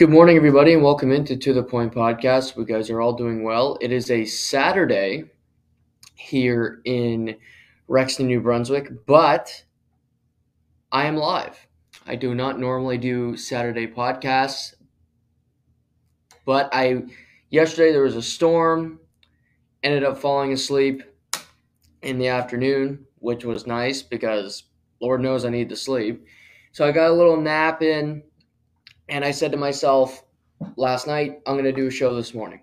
Good morning, everybody, and welcome into To The Point podcast. We guys are all doing well. It is a Saturday here in Rexton, New Brunswick, but I am live. I do not normally do Saturday podcasts, but I yesterday there was a storm, ended up falling asleep in the afternoon, which was nice because Lord knows I need to sleep. So I got a little nap in and I said to myself last night, I'm going to do a show this morning.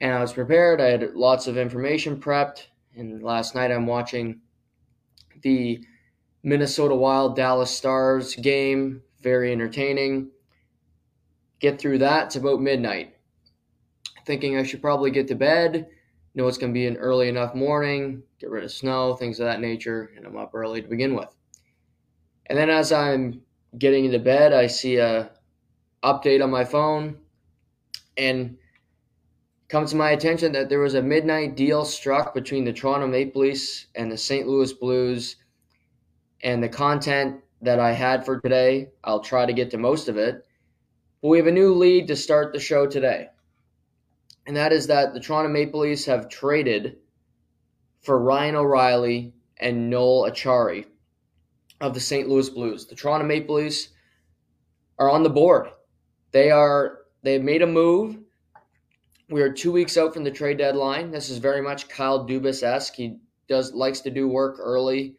And I was prepared. I had lots of information prepped. And last night I'm watching the Minnesota Wild Dallas Stars game. Very entertaining. Get through that. It's about midnight. Thinking I should probably get to bed. Know it's going to be an early enough morning. Get rid of snow, things of that nature. And I'm up early to begin with. And then as I'm getting into bed, I see a update on my phone and comes to my attention that there was a midnight deal struck between the Toronto Maple Leafs and the St. Louis Blues. And the content that I had for today, I'll try to get to most of it. But we have a new lead to start the show today. And that is that the Toronto Maple Leafs have traded for Ryan O'Reilly and Noel Acciari of the St. Louis Blues. The Toronto Maple Leafs are on the board. They are they've made a move. We are two weeks out from the trade deadline. This is very much Kyle Dubas esque. He does likes to do work early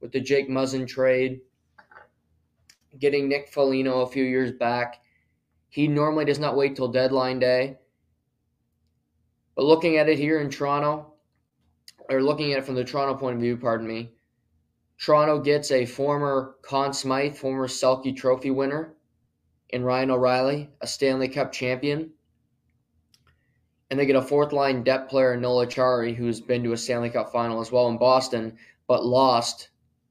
with the Jake Muzzin trade, getting Nick Foligno a few years back. He normally does not wait till deadline day. But looking at it here in Toronto, or looking at it from the Toronto point of view, pardon me, Toronto gets a former Conn Smythe, former Selke Trophy winner, in Ryan O'Reilly, a Stanley Cup champion. And they get a fourth line depth player in Noel Acciari, who's been to a Stanley Cup final as well in Boston, but lost,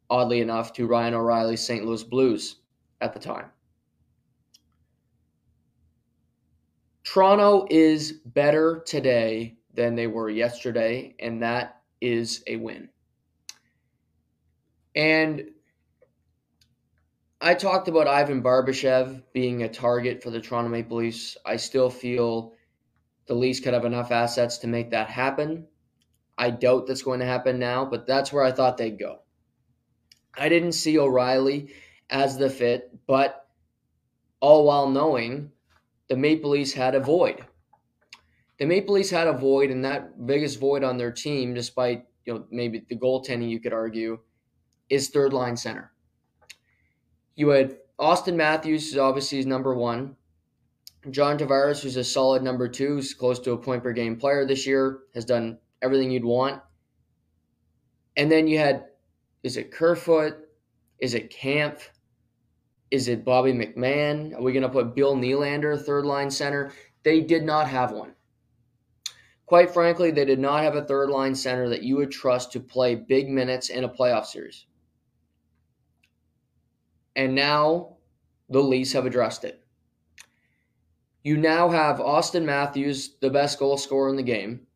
oddly enough, to Ryan O'Reilly's St. Louis Blues at the time. Toronto is better today than they were yesterday, and that is a win. And I talked about Ivan Barbashev being a target for the Toronto Maple Leafs. I still feel the Leafs could have enough assets to make that happen. I doubt that's going to happen now, but that's where I thought they'd go. I didn't see O'Reilly as the fit, but all while knowing the Maple Leafs had a void. The Maple Leafs had a void, and that biggest void on their team, despite you know maybe the goaltending, you could argue, is third line center. You had Auston Matthews, who's obviously is number one. John Tavares, who's a solid number two, who's close to a point per game player this year, has done everything you'd want. And then you had, is it Kerfoot? Is it Kampf? Is it Bobby McMann? Are we going to put Bill Nylander, third line center? They did not have one. Quite frankly, they did not have a third line center that you would trust to play big minutes in a playoff series. And now the Leafs have addressed it. You now have Auston Matthews, the best goal scorer in the game.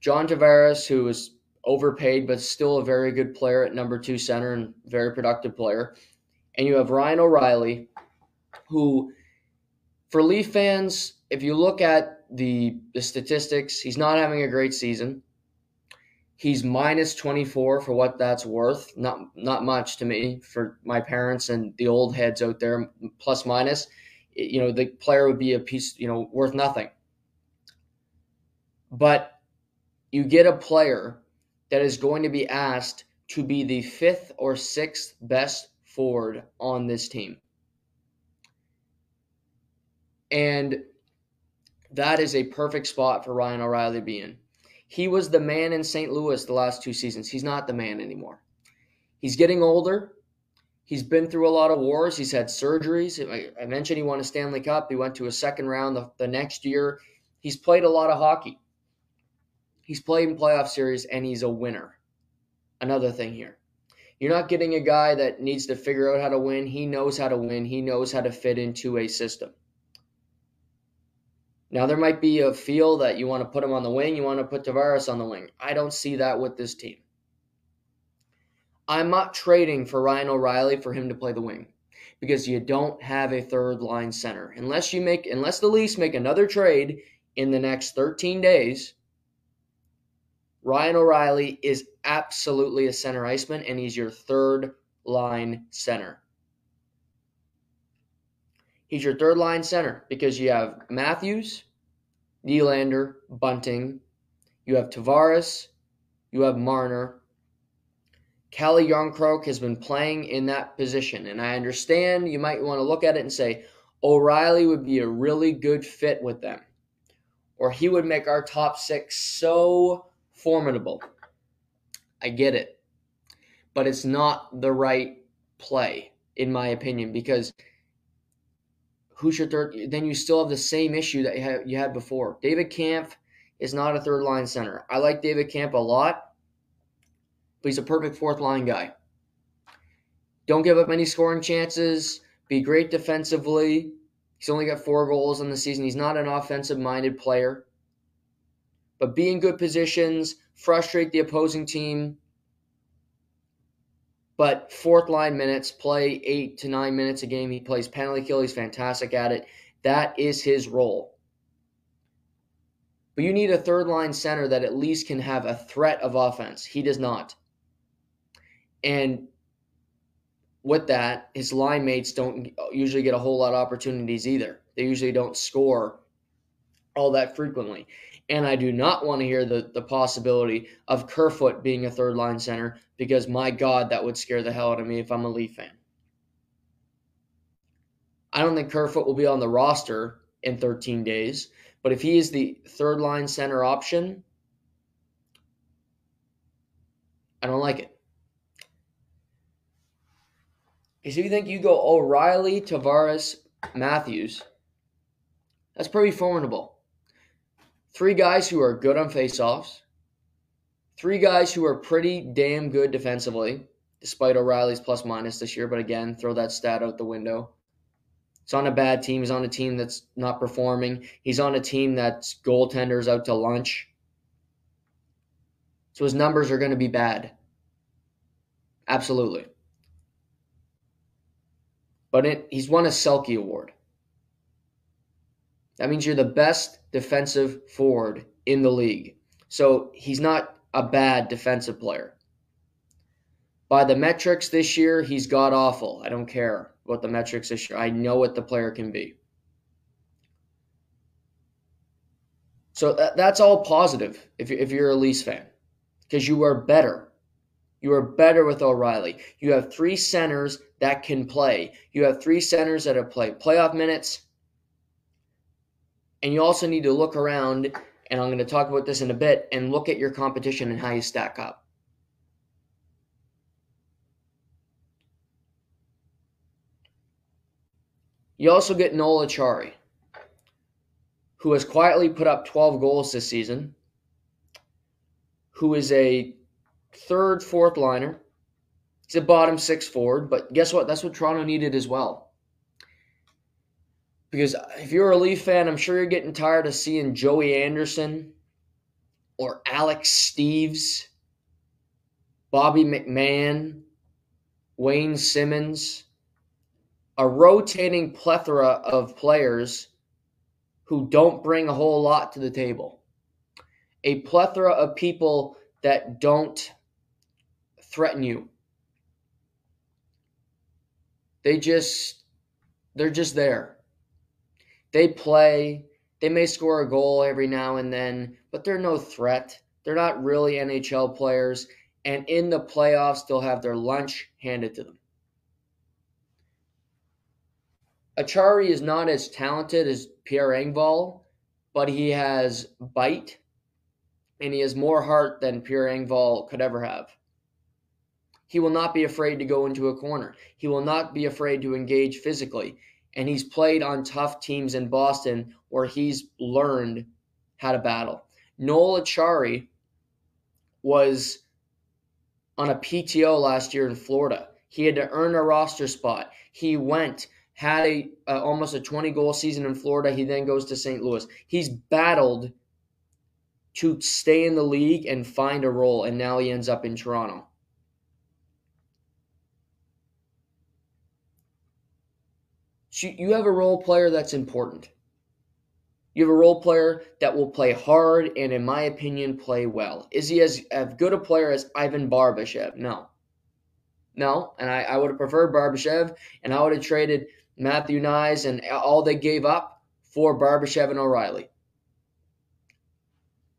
John Tavares, who is overpaid but still a very good player at number two center and very productive player. And you have Ryan O'Reilly, who, for Leaf fans, if you look at the, the statistics, he's not having a great season. He's minus 24 for what that's worth. Not not much to me for my parents and the old heads out there. Plus minus, you know, the player would be a piece, you know, worth nothing. But you get a player that is going to be asked to be the fifth or sixth best forward on this team. And that is a perfect spot for Ryan O'Reilly to be in. He was the man in St. Louis the last two seasons. He's not the man anymore. He's getting older. He's been through a lot of wars. He's had surgeries. I mentioned he won a Stanley Cup. He went to a second round the, the next year. He's played a lot of hockey. He's played in playoff series and he's a winner. Another thing here. You're not getting a guy that needs to figure out how to win. He knows how to win. He knows how to fit into a system. Now there might be a feel that you want to put him on the wing, you want to put Tavares on the wing. I don't see that with this team. I'm not trading for Ryan O'Reilly for him to play the wing because you don't have a third line center. Unless you make unless the Leafs make another trade in the next 13 days, Ryan O'Reilly is absolutely a center iceman and he's your third line center. He's your third line center because you have Matthews, Nylander, Bunting, you have Tavares, you have Marner. Calle Jarnkrok has been playing in that position, and I understand you might want to look at it and say O'Reilly would be a really good fit with them, or he would make our top six so formidable. I get it, but it's not the right play, in my opinion, because who's your third? Then you still have the same issue that you had, you had before. David Kampf is not a third line center. I like David Kampf a lot, but he's a perfect fourth line guy. Don't give up any scoring chances. Be great defensively. He's only got four goals in the season. He's not an offensive minded player. But be in good positions, frustrate the opposing team. But fourth line minutes, play eight to nine minutes a game. He plays penalty kill. He's fantastic at it. That is his role. But you need a third line center that at least can have a threat of offense. He does not. And with that, his line mates don't usually get a whole lot of opportunities either. They usually don't score all that frequently. And I do not want to hear the, the possibility of Kerfoot being a third line center because my God, that would scare the hell out of me if I'm a Leaf fan. I don't think Kerfoot will be on the roster in 13 days. But if he is the third line center option, I don't like it. Because if you think you go O'Reilly, Tavares, Matthews, that's pretty formidable. Three guys who are good on faceoffs, three guys who are pretty damn good defensively, despite O'Reilly's plus minus this year. But again, throw that stat out the window. He's on a bad team. He's on a team that's not performing. He's on a team that's goaltenders out to lunch. So his numbers are going to be bad. Absolutely. But it, he's won a Selke Award. That means you're the best defensive forward in the league. So he's not a bad defensive player. By the metrics this year, he's god awful. I don't care what the metrics this year. I know what the player can be. So that, that's all positive if, if you're a Leafs fan because you are better. You are better with O'Reilly. You have three centers that can play. You have three centers that have played playoff minutes. And you also need to look around, and I'm going to talk about this in a bit, and look at your competition and how you stack up. You also get Noel Acciari, who has quietly put up 12 goals this season, who is a third, fourth liner. He's a bottom six forward, but guess what? That's what Toronto needed as well. Because if you're a Leaf fan, I'm sure you're getting tired of seeing Joey Anderson or Alex Steeves, Bobby McMann, Wayne Simmonds, a rotating plethora of players who don't bring a whole lot to the table. A plethora of people that don't threaten you. They just they're just there. They play, they may score a goal every now and then, but they're no threat. They're not really NHL players and in the playoffs they'll have their lunch handed to them. Acciari is not as talented as Pierre Engvall, but he has bite and he has more heart than Pierre Engvall could ever have. He will not be afraid to go into a corner. He will not be afraid to engage physically. And he's played on tough teams in Boston where he's learned how to battle. Noel Acciari was on a PTO last year in Florida. He had to earn a roster spot. He went had a almost a 20 goal season in Florida. He then goes to St. Louis. He's battled to stay in the league and find a role, and now he ends up in Toronto. You have a role player that's important. You have a role player that will play hard and, in my opinion, play well. Is he as, as good a player as Ivan Barbashev? No. No, and I, I would have preferred Barbashev, and I would have traded Matthew Knies and all they gave up for Barbashev and O'Reilly.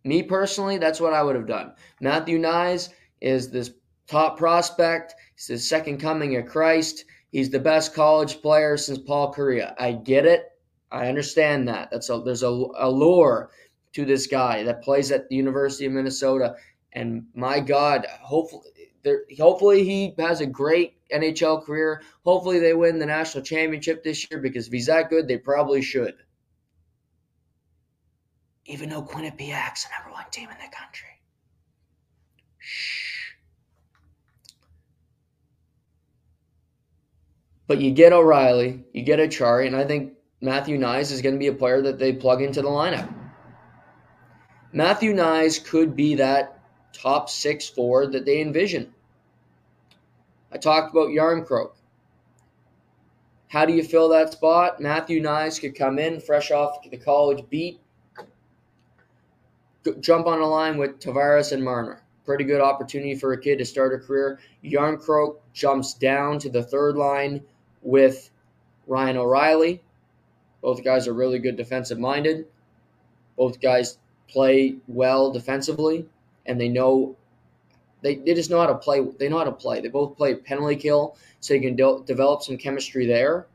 Me personally, that's what I would have done. Matthew Knies is this top prospect. He's the second coming of Christ. He's the best college player since Paul Kariya. I get it. I understand that. That's a there's a, a lure to this guy that plays at the University of Minnesota. And my God, hopefully there, hopefully he has a great NHL career. Hopefully they win the national championship this year because if he's that good, they probably should. Even though Quinnipiac's the number one team in the country. Shh. But you get O'Reilly, you get Acciari, and I think Matthew Knies is going to be a player that they plug into the lineup. Matthew Knies could be that top six forward that they envision. I talked about Järnkrok. How do you fill that spot? Matthew Knies could come in fresh off the college beat, jump on a line with Tavares and Marner. Pretty good opportunity for a kid to start a career. Järnkrok jumps down to the third line with Ryan O'Reilly. Both guys are really good defensive minded. Both guys play well defensively, and they know they, they just know how to play. They know how to play. They both play penalty kill, so you can de- develop some chemistry there.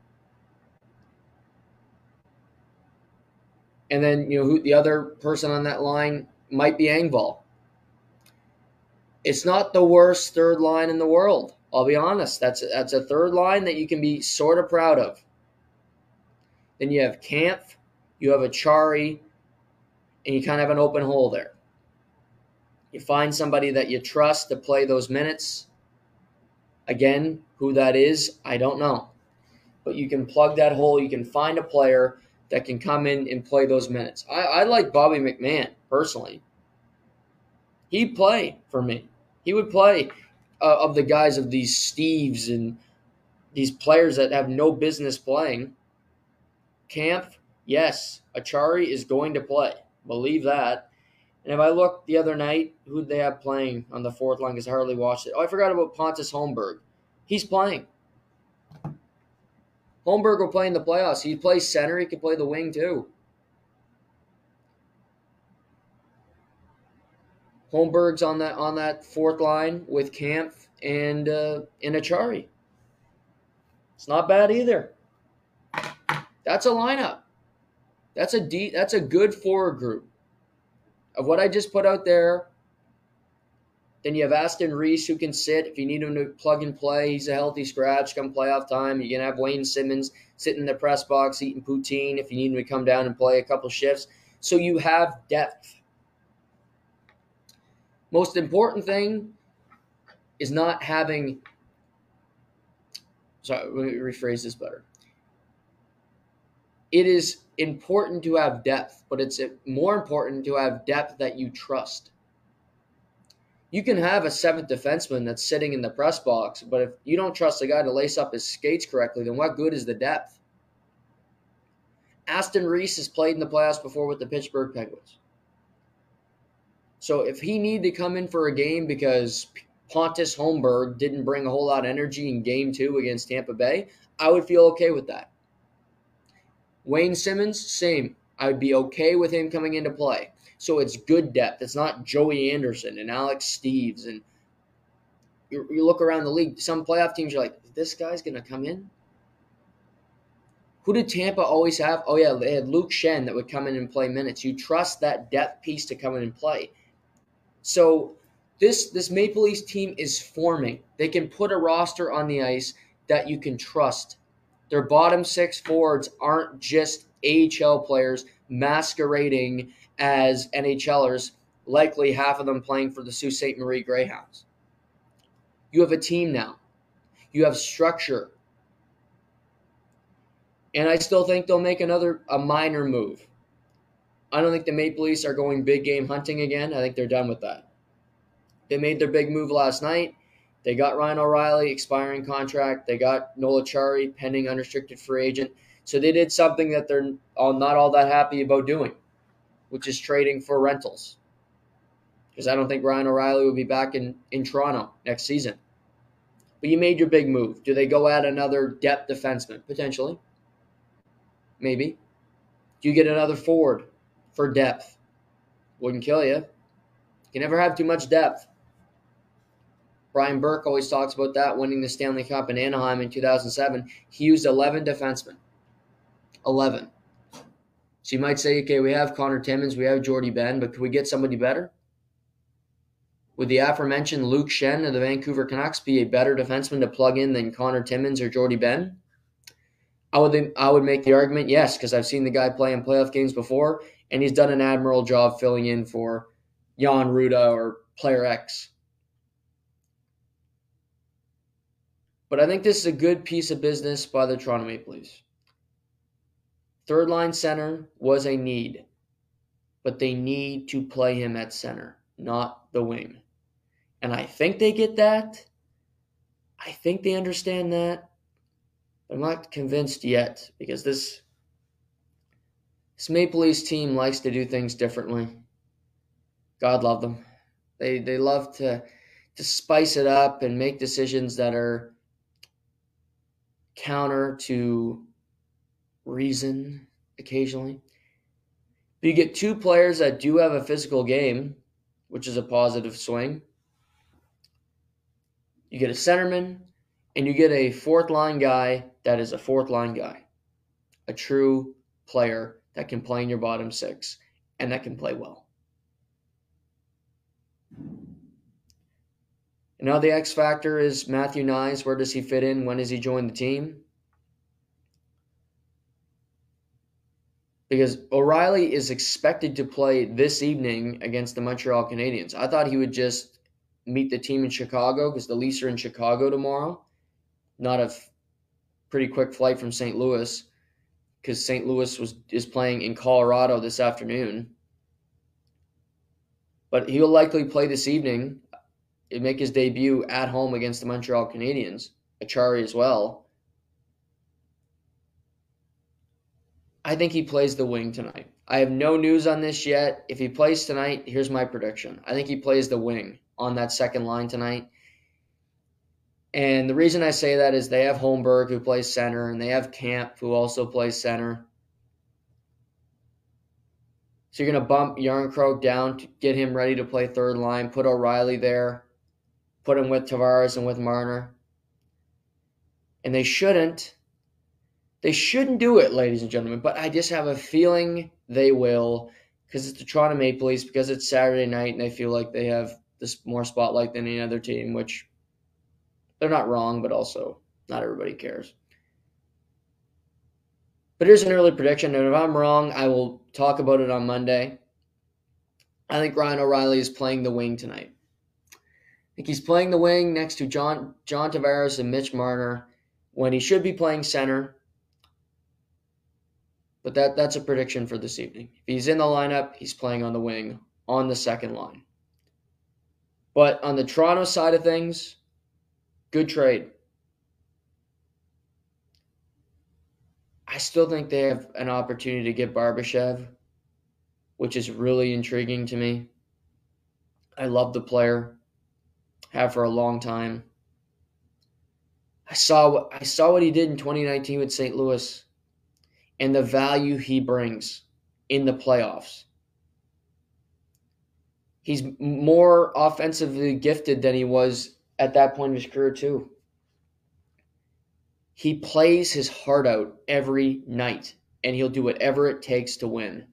And then you know who the other person on that line might be Engvall. It's not the worst third line in the world. I'll be honest. That's a, that's a third line that you can be sort of proud of. Then you have Kampf, you have Acciari, and you kind of have an open hole there. You find somebody that you trust to play those minutes. Again, who that is, I don't know. But you can plug that hole. You can find a player that can come in and play those minutes. I, I like Bobby McMann personally. He'd play for me. He would play uh, of the guys of these Steeves and these players that have no business playing. Kampf, yes, Acciari is going to play. Believe that. And if I look the other night, who they have playing on the fourth line? Because I hardly watched it. Oh, I forgot about Pontus Holmberg. He's playing. Holmberg will play in the playoffs. He plays center. He can play the wing too. Holmberg's on that on that fourth line with Kampf and uh, and Acciari. It's not bad either. That's a lineup. That's a that's a good forward group. Of what I just put out there, then you have Aston Reese who can sit if you need him to plug and play. He's a healthy scratch come playoff time. You can have Wayne Simmonds sitting in the press box eating poutine if you need him to come down and play a couple shifts. So you have depth. Most important thing is not having. Sorry, let me rephrase this better it is important to have depth, but it's more important to have depth that you trust. You can have a seventh defenseman that's sitting in the press box, but if you don't trust a guy to lace up his skates correctly, then what good is the depth? Aston Reese has played in the playoffs before with the Pittsburgh Penguins. So if he needed to come in for a game because Pontus Holmberg didn't bring a whole lot of energy in game two against Tampa Bay, I would feel okay with that. Wayne Simmonds, same. I would be okay with him coming into play. So it's good depth. It's not Joey Anderson and Alex Steeves. And you, you look around the league, some playoff teams, you're like, this guy's going to come in? Who did Tampa always have? Oh, yeah, they had Luke Schenn that would come in and play minutes. You trust that depth piece to come in and play. So this this Maple Leafs team is forming. They can put a roster on the ice that you can trust their bottom six forwards aren't just AHL players masquerading as NHLers, likely half of them playing for the Sault Ste. Marie Greyhounds. You have a team now, you have structure. And I still think they'll make another a minor move. I don't think the Maple Leafs are going big game hunting again. I think they're done with that. They made their big move last night. They got Ryan O'Reilly, expiring contract. They got Noel Acciari, pending unrestricted free agent. So they did something that they're not all that happy about doing, which is trading for rentals. Because I don't think Ryan O'Reilly will be back in, in Toronto next season. But you made your big move. Do they go add another depth defenseman? Potentially. Maybe. Do you get another forward for depth? Wouldn't kill you. You can never have too much depth. Brian Burke always talks about that, winning the Stanley Cup in Anaheim in 2007. He used 11 defensemen. 11. So you might say, okay, we have Connor Timmins, we have Jordie Benn, but could we get somebody better? Would the aforementioned Luke Schenn of the Vancouver Canucks be a better defenseman to plug in than Connor Timmins or Jordie Benn? I would I would make the argument yes, because I've seen the guy play in playoff games before, and he's done an admirable job filling in for Jan Rutta or Player X. But I think this is a good piece of business by the Toronto Maple Leafs. Third line center was a need, but they need to play him at center, not the wing. And I think they get that. I think they understand that. I'm not convinced yet because this this Maple Leafs team likes to do things differently. God love them. They they love to to spice it up and make decisions that are counter to reason occasionally. But you get two players that do have a physical game, which is a positive swing. You get a centerman and you get a fourth line guy that is a fourth line guy, a true player that can play in your bottom six and that can play well. Now the X factor is Matthew Knies. Where does he fit in? When does he join the team? Because O'Reilly is expected to play this evening against the Montreal Canadiens. I thought he would just meet the team in Chicago because the Leafs are in Chicago tomorrow. Not a pretty quick flight from St. Louis because St. Louis was is playing in Colorado this afternoon. But he'll likely play this evening and make his debut at home against the Montreal Canadiens. Acciari as well. I think he plays the wing tonight. I have no news on this yet. If he plays tonight, here's my prediction. I think he plays the wing on that second line tonight. And the reason I say that is they have Holmberg who plays center, and they have Kampf, who also plays center. So you're going to bump Jarnkrok down to get him ready to play third line, put O'Reilly there, put him with Tavares and with Marner. And they shouldn't. They shouldn't do it, ladies and gentlemen, but I just have a feeling they will because it's the Toronto Maple Leafs, because it's Saturday night and they feel like they have this more spotlight than any other team, which they're not wrong, but also not everybody cares. But here's an early prediction, and if I'm wrong, I will talk about it on Monday. I think Ryan O'Reilly is playing the wing tonight. I think he's playing the wing next to John John Tavares and Mitch Marner when he should be playing center. But that that's a prediction for this evening. If he's in the lineup, he's playing on the wing on the second line. But on the Toronto side of things, Good trade. I still think they have an opportunity to get Barbashev, which is really intriguing to me. I love the player, have for a long time. I saw I saw what he did in 2019 with St. Louis and the value he brings in the playoffs. He's more offensively gifted than he was at that point in his career too. He plays his heart out every night, and he'll do whatever it takes to win.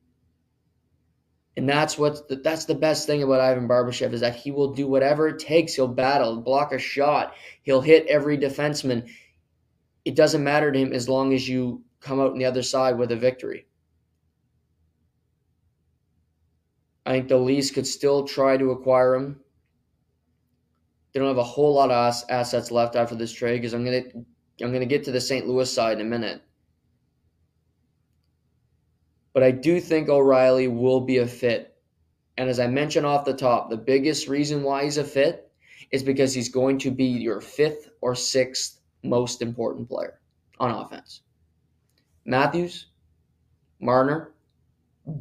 And that's what the, that's the best thing about Ivan Barbashev is that he will do whatever it takes. He'll battle, block a shot, he'll hit every defenseman. It doesn't matter to him as long as you come out on the other side with a victory. I think the Leafs could still try to acquire him. They don't have a whole lot of assets left after this trade because I'm gonna I'm gonna get to the St. Louis side in a minute. But I do think O'Reilly will be a fit. And as I mentioned off the top, the biggest reason why he's a fit is because he's going to be your fifth or sixth most important player on offense. Matthews, Marner,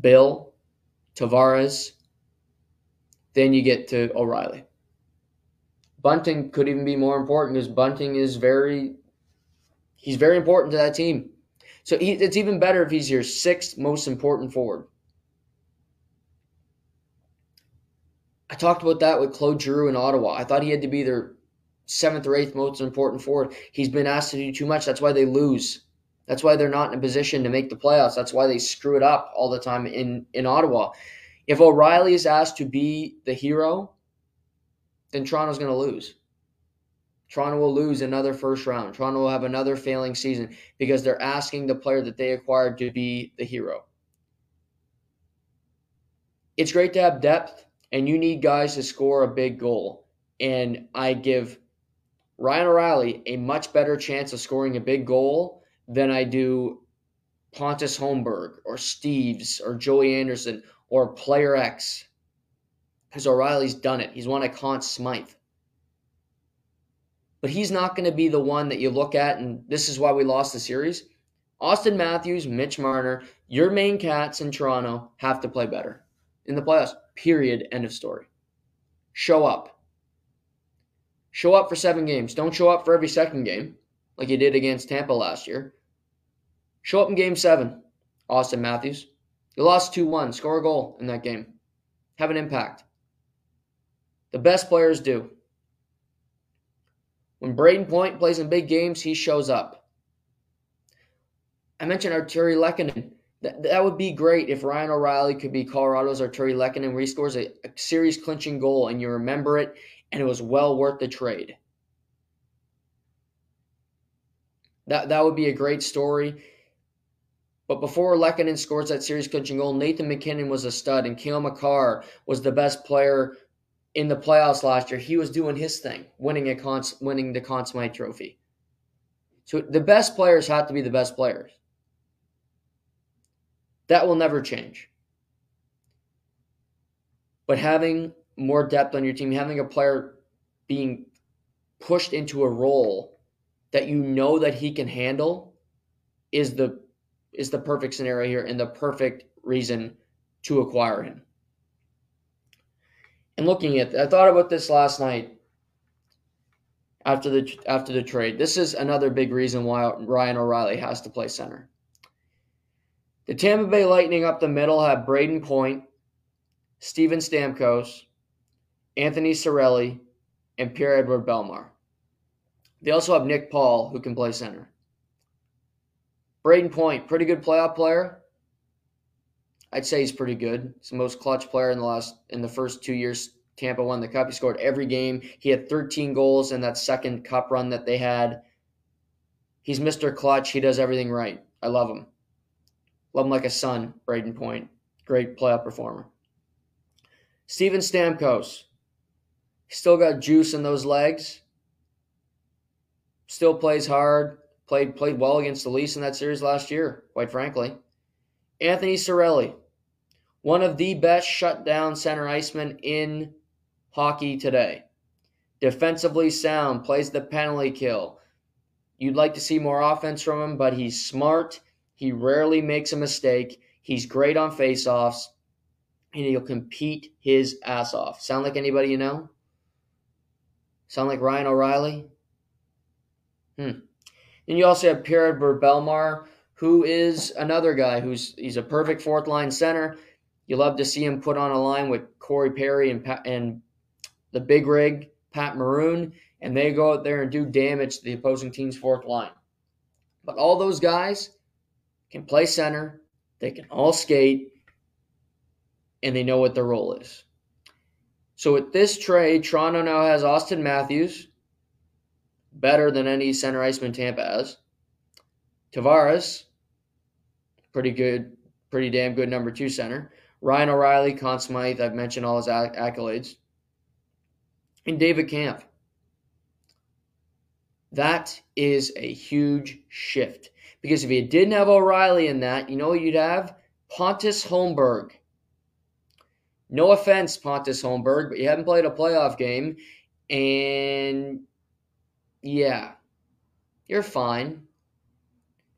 Bill, Tavares. Then you get to O'Reilly. Bunting could even be more important because Bunting is very he's very important to that team. So he, it's even better if he's your sixth most important forward. I talked about that with Claude Giroux in Ottawa. I thought he had to be their seventh or eighth most important forward. He's been asked to do too much. That's why they lose. That's why they're not in a position to make the playoffs. That's why they screw it up all the time in, in Ottawa. If O'Reilly is asked to be the hero, then Toronto's going to lose. Toronto will lose another first round. Toronto will have another failing season because they're asking the player that they acquired to be the hero. It's great to have depth, and you need guys to score a big goal. And I give Ryan O'Reilly a much better chance of scoring a big goal than I do Pontus Holmberg or Steeves or Joey Anderson or Player X. Because O'Reilly's done it. He's won a Conn Smythe but he's not going to be the one that you look at, and this is why we lost the series. Auston Matthews, Mitch Marner, your main cats in Toronto have to play better in the playoffs. Period. End of story. Show up. Show up for seven games. Don't show up for every second game like you did against Tampa last year. Show up in game seven, Auston Matthews. You lost 2 1. Score a goal in that game. Have an impact. The best players do. When Brayden Point plays in big games, he shows up. I mentioned Artturi Lehkonen. That, that would be great if Ryan O'Reilly could be Colorado's Artturi Lehkonen, where he scores a, a series clinching goal and you remember it, and it was well worth the trade. That, that would be a great story. But before Lehkonen scores that series clinching goal, Nathan MacKinnon was a stud, and Cale Makar was the best player in the playoffs last year, he was doing his thing, winning a cons- winning the Conn Smythe Trophy. So the best players have to be the best players. That will never change. But having more depth on your team, having a player being pushed into a role that you know that he can handle is the is the perfect scenario here and the perfect reason to acquire him and looking at I thought about this last night after the after the trade. This is another big reason why Ryan O'Reilly has to play center. The Tampa Bay Lightning up the middle have Brayden Point, Steven Stamkos, Anthony Cirelli, and Pierre-Edouard Bellemare. They also have Nick Paul, who can play center. Brayden Point, pretty good playoff player. I'd say he's pretty good. He's the most clutch player in the last in the first two years Tampa won the cup. He scored every game. He had 13 goals in that second cup run that they had. He's Mr. Clutch. He does everything right. I love him. Love him like a son, Brayden Point. Great playoff performer. Steven Stamkos. Still got juice in those legs. Still plays hard. Played played well against the Leafs in that series last year, quite frankly. Anthony Cirelli, one of the best shutdown center icemen in hockey today. Defensively sound, plays the penalty kill. You'd like to see more offense from him, but he's smart. He rarely makes a mistake. He's great on faceoffs, and he'll compete his ass off. Sound like anybody you know? Sound like Ryan O'Reilly? Hmm. And you also have Pierre Bellemare, who is another guy who's he's a perfect fourth line center. You love to see him put on a line with Corey Perry and and the big rig Pat Maroon, and they go out there and do damage to the opposing team's fourth line. But all those guys can play center. They can all skate, and they know what their role is. So with this trade, Toronto now has Auston Matthews, better than any center iceman Tampa has. Tavares, pretty good, pretty damn good number two center. Ryan O'Reilly, Conn Smythe, I've mentioned all his accolades. And David Kampf. That is a huge shift. Because if you didn't have O'Reilly in that, you know you'd have? Pontus Holmberg. No offense, Pontus Holmberg, but you haven't played a playoff game. And yeah, you're fine.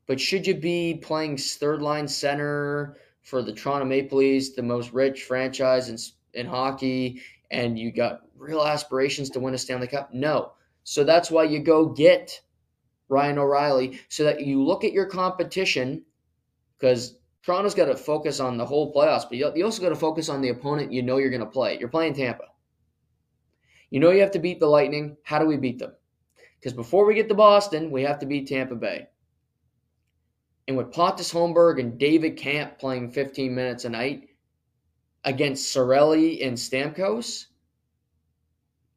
But should you be playing third line center for the Toronto Maple Leafs, the most rich franchise in, in hockey, and you got real aspirations to win a Stanley Cup? No. So that's why you go get Ryan O'Reilly so that you look at your competition because Toronto's got to focus on the whole playoffs, but you also got to focus on the opponent you know you're going to play. You're playing Tampa. You know you have to beat the Lightning. How do we beat them? Because before we get to Boston, we have to beat Tampa Bay. And with Pontus Holmberg and David Kampf playing 15 minutes a night against Cirelli and Stamkos,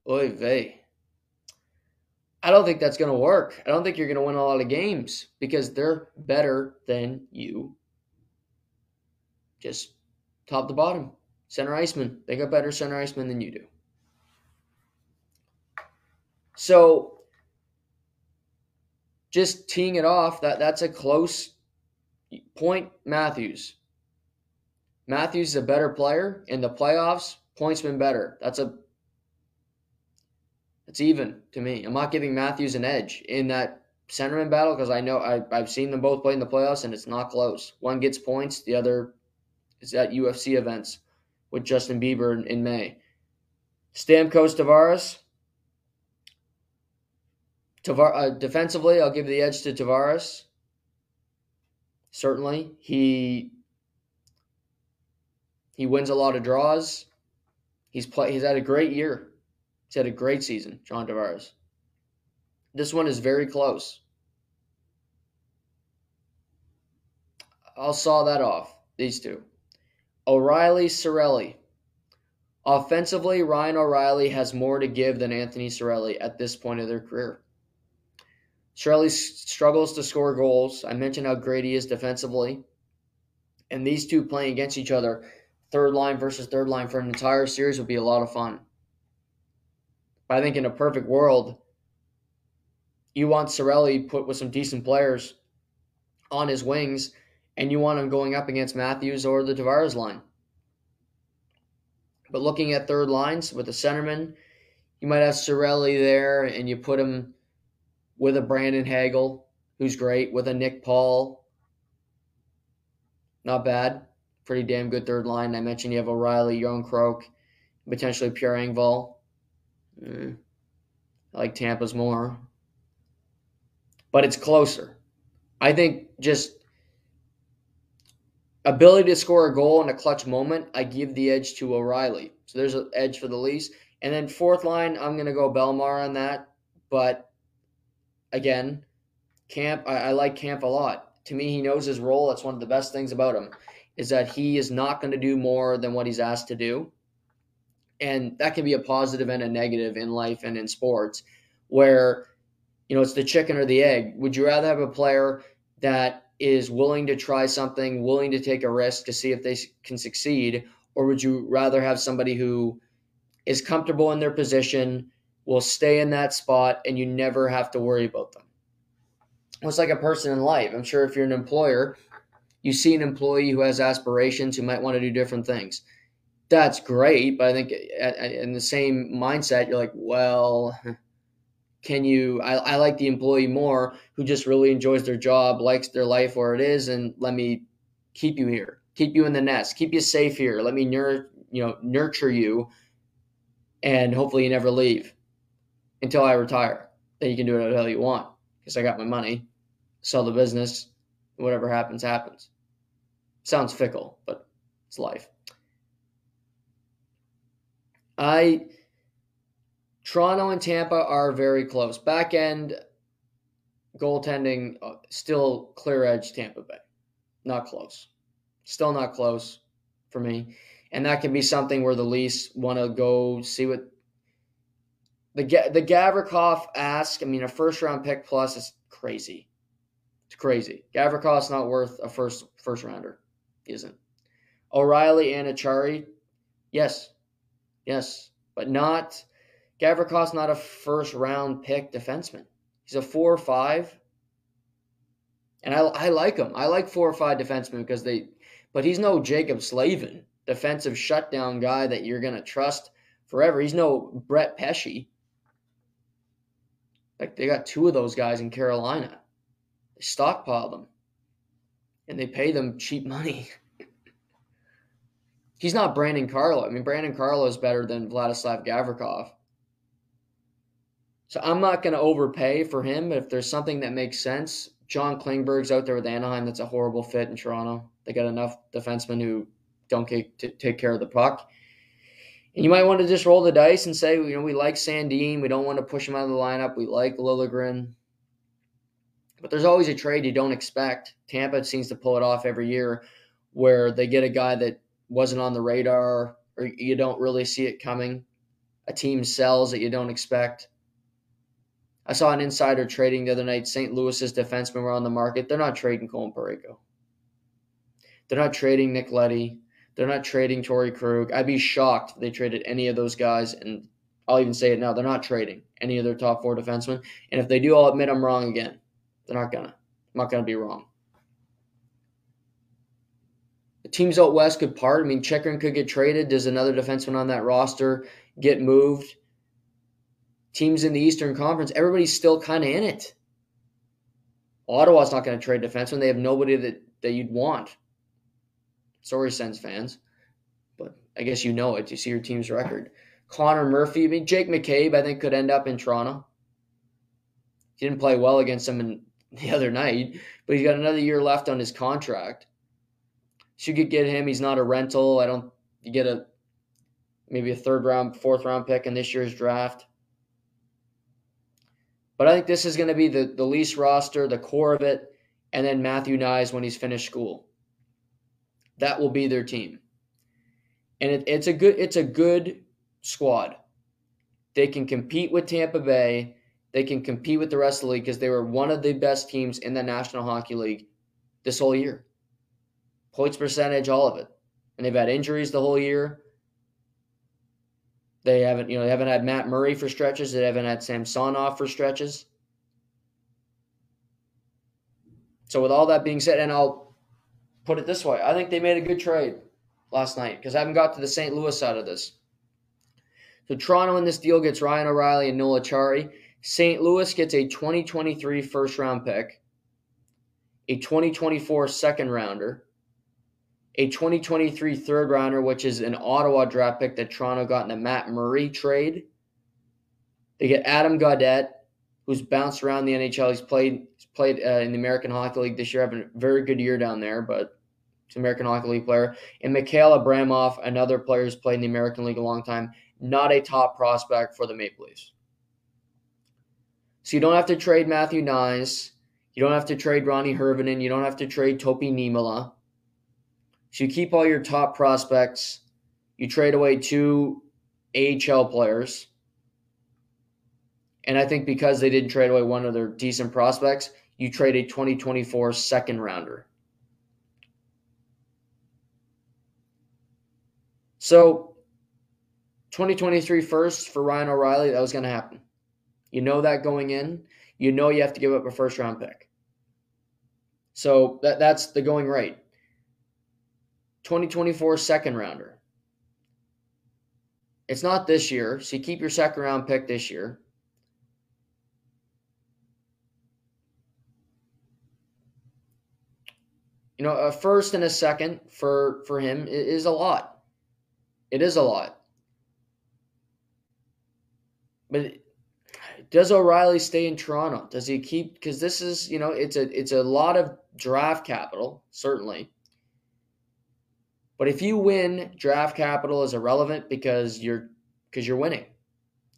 oy vey. I don't think that's going to work. I don't think you're going to win a lot of games because they're better than you. Just top to bottom. Center iceman. They got better center iceman than you do. So just teeing it off, that that's a close point Matthews. Matthews is a better player in the playoffs. Points been better. That's a it's even to me. I'm not giving Matthews an edge in that centerman battle because I know I, I've seen them both play in the playoffs and it's not close. One gets points, the other is at UFC events with Justin Bieber in, in May. Stamkos Tavares. Tavar- uh, defensively, I'll give the edge to Tavares. Certainly, he he wins a lot of draws. He's play. He's had a great year. He's had a great season, John Tavares. This one is very close. I'll saw that off. These two. O'Reilly, Cirelli. Offensively, Ryan O'Reilly has more to give than Anthony Cirelli at this point of their career. Cirelli struggles to score goals. I mentioned how great he is defensively. And these two playing against each other, third line versus third line for an entire series would be a lot of fun. But I think in a perfect world, you want Cirelli put with some decent players on his wings, and you want him going up against Matthews or the Tavares line. But looking at third lines with the centerman, you might have Cirelli there, and you put him with a Brandon Hagel, who's great, with a Nick Paul. Not bad. Pretty damn good third line. I mentioned you have O'Reilly, Jarnkrok, potentially Pierre Engvall. Mm, I like Tampa's more. But it's closer. I think just ability to score a goal in a clutch moment, I give the edge to O'Reilly. So there's an edge for the Leafs. And then fourth line, I'm going to go Bellemare on that. But again, Kampf, I, I like Kampf a lot. To me, he knows his role. That's one of the best things about him, is that he is not going to do more than what he's asked to do and that can be a positive and a negative in life and in sports where you know it's the chicken or the egg would you rather have a player that is willing to try something willing to take a risk to see if they can succeed or would you rather have somebody who is comfortable in their position will stay in that spot and you never have to worry about them it's like a person in life i'm sure if you're an employer you see an employee who has aspirations who might want to do different things that's great. But I think uh, uh, in the same mindset, you're like, well, can you? I, I like the employee more who just really enjoys their job, likes their life where it is, and let me keep you here, keep you in the nest, keep you safe here. Let me nur- you know, nurture you, and hopefully you never leave until I retire. Then you can do whatever the hell you want because I got my money, sell the business, whatever happens, happens. Sounds fickle, but it's life. I Toronto and Tampa are very close. Back end goaltending uh, still clear edge Tampa Bay. Not close. Still not close for me. And that can be something where the Leafs want to go see what the the Gavrikov ask. I mean, a first round pick plus is crazy. It's crazy. Gavrikov's not worth a first first rounder. Isn't. O'Reilly and Acciari, yes, Yes, but not Gavrikov's not a first round pick defenseman. He's a four or five. And I, I like him. I like four or five defensemen because they, but he's no Jaccob Slavin, defensive shutdown guy that you're going to trust forever. He's no Brett Pesce. Like they got two of those guys in Carolina. They stockpiled them. and they pay them cheap money. He's not Brandon Carlo. I mean, Brandon Carlo is better than Vladislav Gavrikov. So I'm not going to overpay for him. But if there's something that makes sense, John Klingberg's out there with Anaheim. That's a horrible fit in Toronto. They got enough defensemen who don't take care of the puck. You might want to just roll the dice and say, you know, we like Sandin. We don't want to push him out of the lineup. We like Liljegren. But there's always a trade you don't expect. Tampa seems to pull it off every year where they get a guy that wasn't on the radar or you don't really see it coming. A team sells that you don't expect. I saw an insider trading the other night. St. Louis's defensemen were on the market. They're not trading Colton Parayko. They're not trading Nick Leddy. They're not trading Torey Krug. I'd be shocked if they traded any of those guys. And I'll even say it now. They're not trading any of their top four defensemen. And if they do, I'll admit I'm wrong again. They're not gonna. I'm not gonna be wrong. The teams out west could part. I mean, Chychrun could get traded. Does another defenseman on that roster get moved? Teams in the Eastern Conference, everybody's still kind of in it. Ottawa's not going to trade defenseman. They have nobody that, that you'd want. Sorry, Sens fans. But I guess you know it. You see your team's record. Connor Murphy, I mean, Jake McCabe, I think, could end up in Toronto. He didn't play well against them in the other night, but he's got another year left on his contract. So you could get him. He's not a rental. I don't. You get a maybe a third round, fourth round pick in this year's draft. But I think this is going to be the, the Leafs roster, the core of it, and then Matthew Knies when he's finished school. That will be their team. And it, it's a good it's a good squad. They can compete with Tampa Bay they can compete with the rest of the league because they were one of the best teams in the National Hockey League this whole year. Points percentage, all of it. And they've had injuries the whole year. They haven't, you know, they haven't had Matt Murray for stretches. They haven't had Samsonov for stretches. So with all that being said, and I'll put it this way, I think they made a good trade last night because I haven't got to the St. Louis side of this. So Toronto in this deal gets Ryan O'Reilly and Noel Acciari. St. Louis gets a 2023 first round pick, a 2024 second rounder, a 2023 third rounder, which is an Ottawa draft pick that Toronto got in the Matt Murray trade. They get Adam Gaudette, who's bounced around the NHL. He's played played uh, in the American Hockey League this year, having a very good year down there, but it's an American Hockey League player. And Mikhail Abramov, another player who's played in the American League a long time, not a top prospect for the Maple Leafs. So you don't have to trade Matthew Knies. You don't have to trade Roni Hirvonen. You don't have to trade Topi Niemelä. So you keep all your top prospects. You trade away two AHL players. And I think because they didn't trade away one of their decent prospects, you trade a 2024 second rounder. So 2023 first for Ryan O'Reilly, that was going to happen. You know that going in. You know you have to give up a first round pick. So that, that's the going rate. 2024 second rounder. It's not this year, so you keep your second round pick this year. You know, a first and a second for for him is a lot. It is a lot. But does O'Reilly stay in Toronto? Does he keep because this is, you know, it's a it's a lot of draft capital, certainly. But if you win, draft capital is irrelevant because you're because you're winning.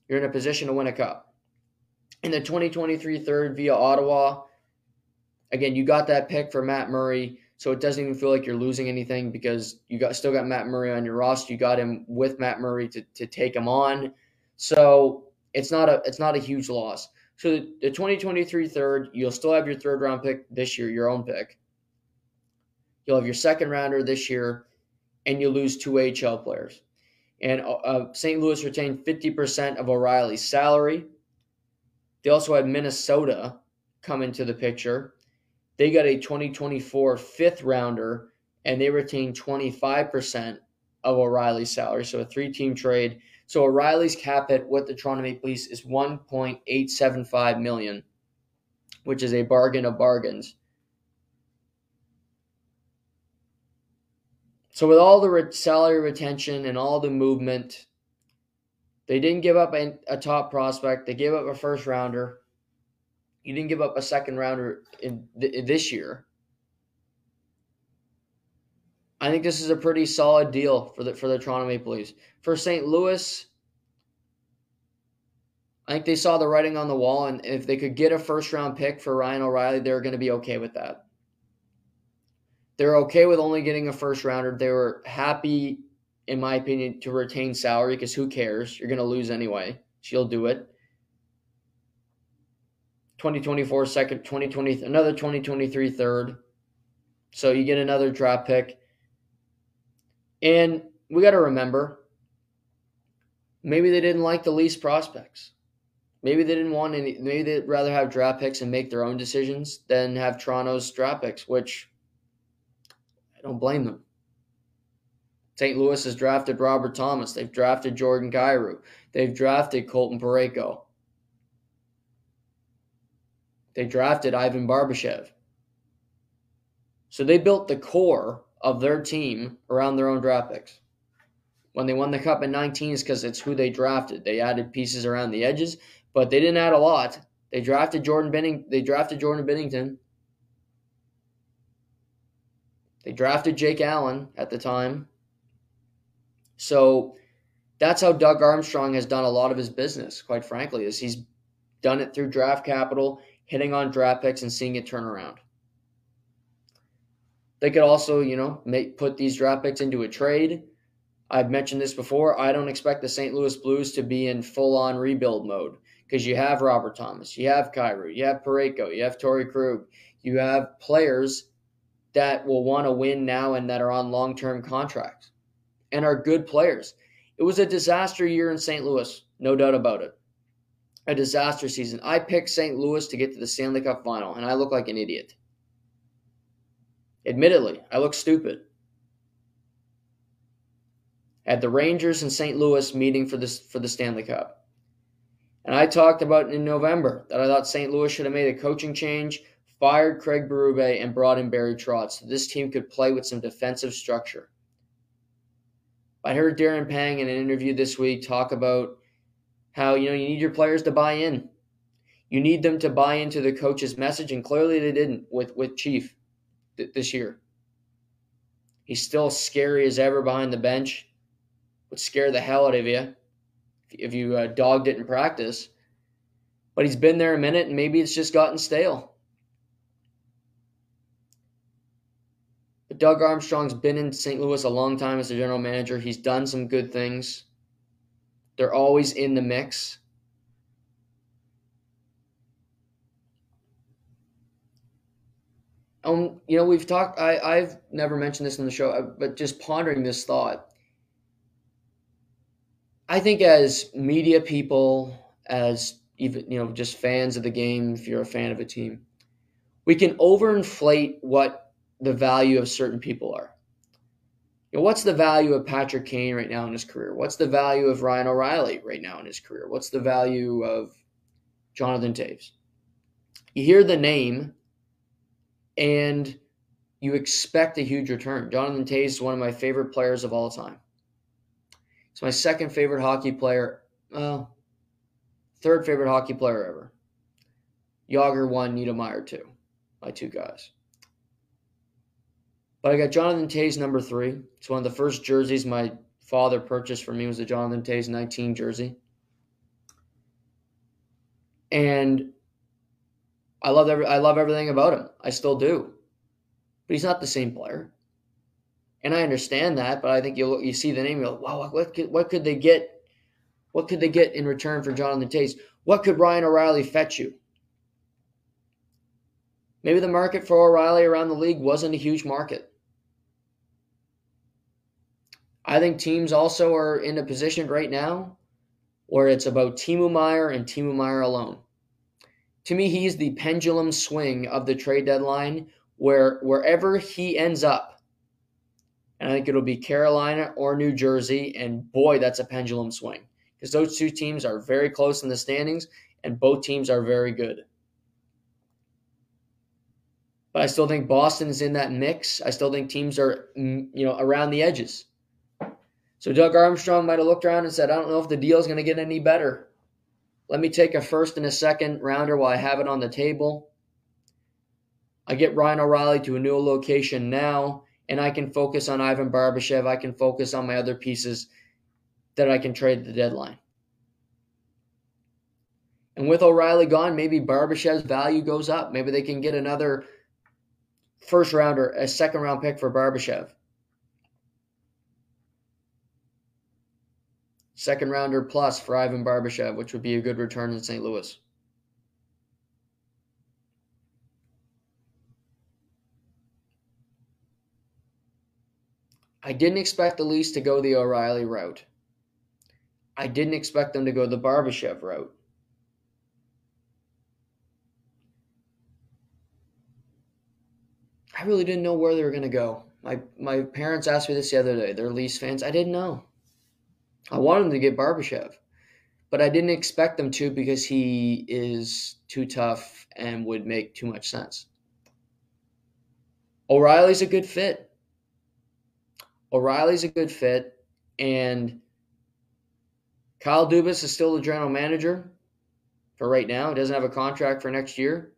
You're in a position to win a cup. In the 2023 third via Ottawa, again, you got that pick for Matt Murray, so it doesn't even feel like you're losing anything because you got still got Matt Murray on your roster. You got him with Matt Murray to, to take him on. So it's not a it's not a huge loss. So the, the 2023 third, you'll still have your third round pick this year, your own pick. You'll have your second rounder this year, and you lose two AHL players. And uh, uh St. Louis retained 50% of O'Reilly's salary. They also had Minnesota come into the picture. They got a 2024 fifth rounder, and they retained 25% of O'Reilly's salary. So a three team trade so O'Reilly's cap hit with the Toronto Maple Leafs is 1.875 million, which is a bargain of bargains. So with all the re- salary retention and all the movement, they didn't give up a, a top prospect. They gave up a first rounder. You didn't give up a second rounder in, th- this year. I think this is a pretty solid deal for the for the Toronto Maple Leafs. For St. Louis, I think they saw the writing on the wall, and if they could get a first round pick for Ryan O'Reilly, they're going to be okay with that. They're okay with only getting a first rounder. They were happy, in my opinion, to retain salary because who cares? You're going to lose anyway. She'll do it. 2024 second, 2020, another 2023 third. So you get another draft pick. And we got to remember maybe they didn't like the Leafs prospects. Maybe they didn't want any, maybe they'd rather have draft picks and make their own decisions than have Toronto's draft picks, which I don't blame them. St. Louis has drafted Robert Thomas. They've drafted Jordan Kyrou. They've drafted Colton Parayko. They drafted Ivan Barbashev. So they built the core of their team around their own draft picks. When they won the cup in 19 is because it's who they drafted. They added pieces around the edges, but they didn't add a lot. They drafted Jordan Benning. They drafted Jordan Binnington. They drafted Jake Allen at the time. So that's how Doug Armstrong has done a lot of his business, quite frankly, is he's done it through draft capital, hitting on draft picks and seeing it turn around. They could also, you know, make put these draft picks into a trade. I've mentioned this before. I don't expect the St. Louis Blues to be in full on rebuild mode because you have Robert Thomas, you have Kyrou, you have Parayko, you have Torey Krug, you have players that will want to win now and that are on long term contracts and are good players. It was a disaster year in St. Louis, no doubt about it. A disaster season. I picked St. Louis to get to the Stanley Cup final, and I look like an idiot. Admittedly, I look stupid. Had the Rangers and St. Louis meeting for this for the Stanley Cup. And I talked about in November that I thought St. Louis should have made a coaching change, fired Craig Berube, and brought in Barry Trotz so this team could play with some defensive structure. I heard Darren Pang in an interview this week talk about how you know you need your players to buy in. You need them to buy into the coach's message, and clearly they didn't with with Chief th- this year. He's still scary as ever behind the bench. Would scare the hell out of you if you uh, dogged it in practice. But he's been there a minute, and maybe it's just gotten stale. But Doug Armstrong's been in St. Louis a long time as a general manager. He's done some good things. They're always in the mix. um, you know, we've talked. I I've never mentioned this in the show, uh, but just pondering this thought. I think as media people, as even you know, just fans of the game, if you're a fan of a team, we can overinflate what the value of certain people are. Know, what's the value of Patrick Kane right now in his career? What's the value of Ryan O'Reilly right now in his career? What's the value of Jonathan Toews? You hear the name and you expect a huge return. Jonathan Toews is one of my favorite players of all time. He's my second favorite hockey player, well, third favorite hockey player ever. Jagr one, Niedermayer two, my two guys. But I got Jonathan Toews number three. It's one of the first jerseys my father purchased for me was the Jonathan Toews 19 jersey. And I love every, I love everything about him. I still do. But he's not the same player. And I understand that, but I think you you see the name, you're like, wow, what could, what could they get? What could they get in return for Jonathan Toews? What could Ryan O'Reilly fetch you? Maybe the market for O'Reilly around the league wasn't a huge market. I think teams also are in a position right now where it's about Timo Meier and Timo Meier alone. To me, he's the pendulum swing of the trade deadline where wherever he ends up, and I think it'll be Carolina or New Jersey, and boy, that's a pendulum swing. Because those two teams are very close in the standings, and both teams are very good. But I still think Boston's in that mix. I still think teams are, mm, you know, around the edges. So Doug Armstrong might have looked around and said, I don't know if the deal is going to get any better. Let me take a first and a second rounder while I have it on the table. I get Ryan O'Reilly to a new location now, and I can focus on Ivan Barbashev. I can focus on my other pieces that I can trade the deadline. And with O'Reilly gone, maybe Barbashev's value goes up. Maybe they can get another first rounder, a second round pick for Barbashev. Second rounder plus for Ivan Barbashev, which would be a good return in St. Louis. I didn't expect the Leafs to go the O'Reilly route. I didn't expect them to go the Barbashev route. I really didn't know where they were going to go. My my parents asked me this the other day. They're Leafs fans. I didn't know. I wanted them to get Barbashev, but I didn't expect them to because he is too tough and would make too much sense. O'Reilly's a good fit. O'Reilly's a good fit, and Kyle Dubas is still the general manager for right now. He doesn't have a contract for next year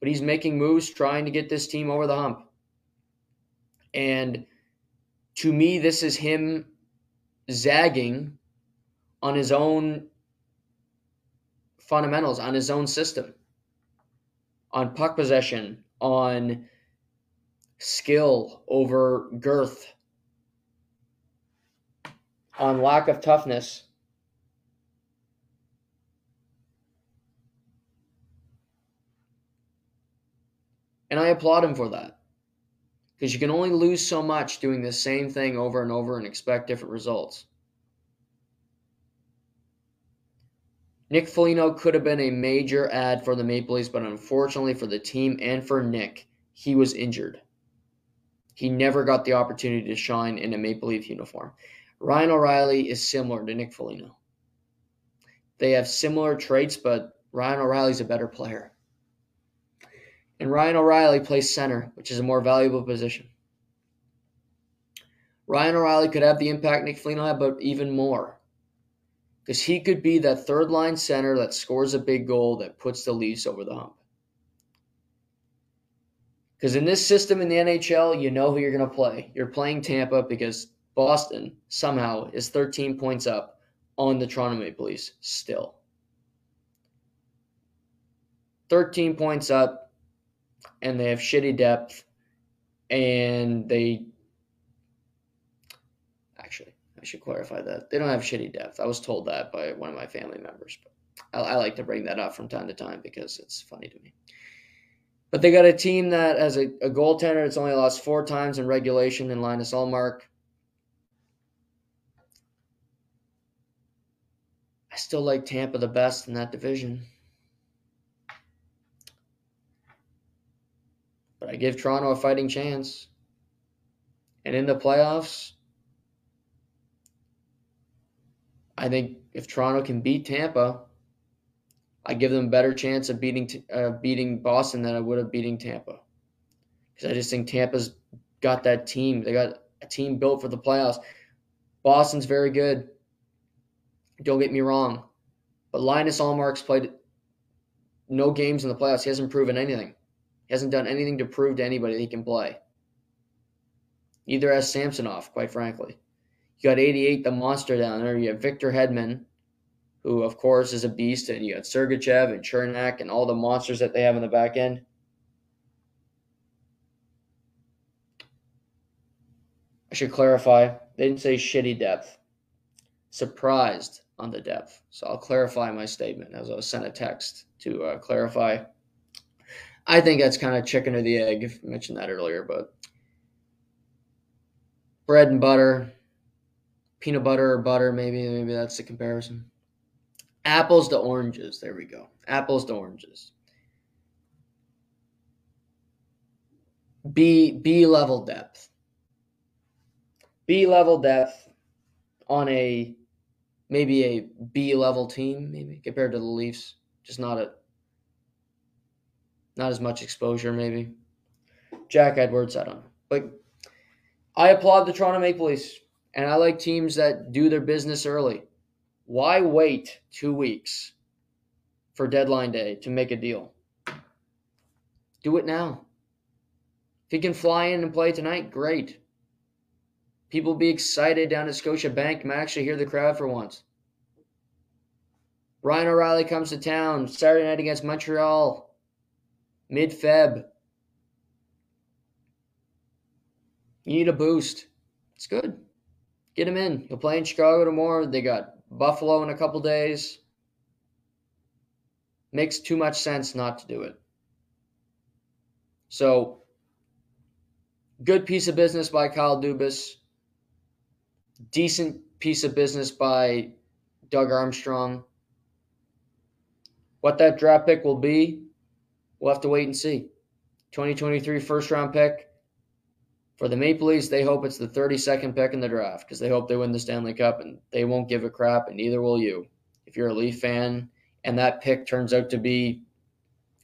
but he's making moves trying to get this team over the hump. And to me, this is him zagging on his own fundamentals, on his own system, on puck possession, on skill over girth, on lack of toughness. And I applaud him for that. Because you can only lose so much doing the same thing over and over and expect different results. Nick Foligno could have been a major ad for the Maple Leafs, but unfortunately for the team and for Nick, he was injured. He never got the opportunity to shine in a Maple Leaf uniform. Ryan O'Reilly is similar to Nick Foligno. They have similar traits, but Ryan O'Reilly's a better player. And Ryan O'Reilly plays center, which is a more valuable position. Ryan O'Reilly could have the impact Nick Foligno had, but even more. Because he could be that third line center that scores a big goal that puts the Leafs over the hump. Because in this system in the NHL, you know who you're going to play. You're playing Tampa because Boston somehow is 13 points up on the Toronto Maple Leafs still. 13 points up, and they have shitty depth, and they actually I should clarify that they don't have shitty depth. I was told that by one of my family members, but I, I like to bring that up from time to time because it's funny to me. But they got a team that has a, a goaltender that's only lost four times in regulation in Linus Ullmark. I still like Tampa the best in that division. I give Toronto a fighting chance. And in the playoffs, I think if Toronto can beat Tampa, I give them a better chance of beating uh, beating Boston than I would have beating Tampa. Because I just think Tampa's got that team. They got a team built for the playoffs. Boston's very good. Don't get me wrong. But Linus Ullmark's played no games in the playoffs. He hasn't proven anything. He hasn't done anything to prove to anybody that he can play. Neither has Samsonov, quite frankly. You got 88, the monster down there. You have Victor Hedman, who, of course, is a beast. And you got Sergachev and Cernak and all the monsters that they have in the back end. I should clarify. They didn't say shitty depth. Surprised on the depth. So I'll clarify my statement as I was sent a text to uh, clarify I think that's kind of chicken or the egg. If I mentioned that earlier, but bread and butter, peanut butter or butter, maybe maybe that's the comparison. Apples to oranges. There we go. Apples to oranges. B B level depth. B level depth on a maybe a B level team, maybe compared to the Leafs. Just not a not as much exposure, maybe. Jack Edwards, I don't know. But I applaud the Toronto Maple Leafs, and I like teams that do their business early. Why wait two weeks for deadline day to make a deal? Do it now. If he can fly in and play tonight, great. People be excited down at Scotiabank. Might actually hear the crowd for once. Ryan O'Reilly comes to town Saturday night against Montreal, mid Feb. You need a boost. It's good. Get him in. He'll play in Chicago tomorrow. They got Buffalo in a couple days. Makes too much sense not to do it. So, good piece of business by Kyle Dubas. Decent piece of business by Doug Armstrong. What that draft pick will be, we'll have to wait and see. 2023 first round pick. For the Maple Leafs, they hope it's the 32nd pick in the draft because they hope they win the Stanley Cup and they won't give a crap, and neither will you. If you're a Leaf fan and that pick turns out to be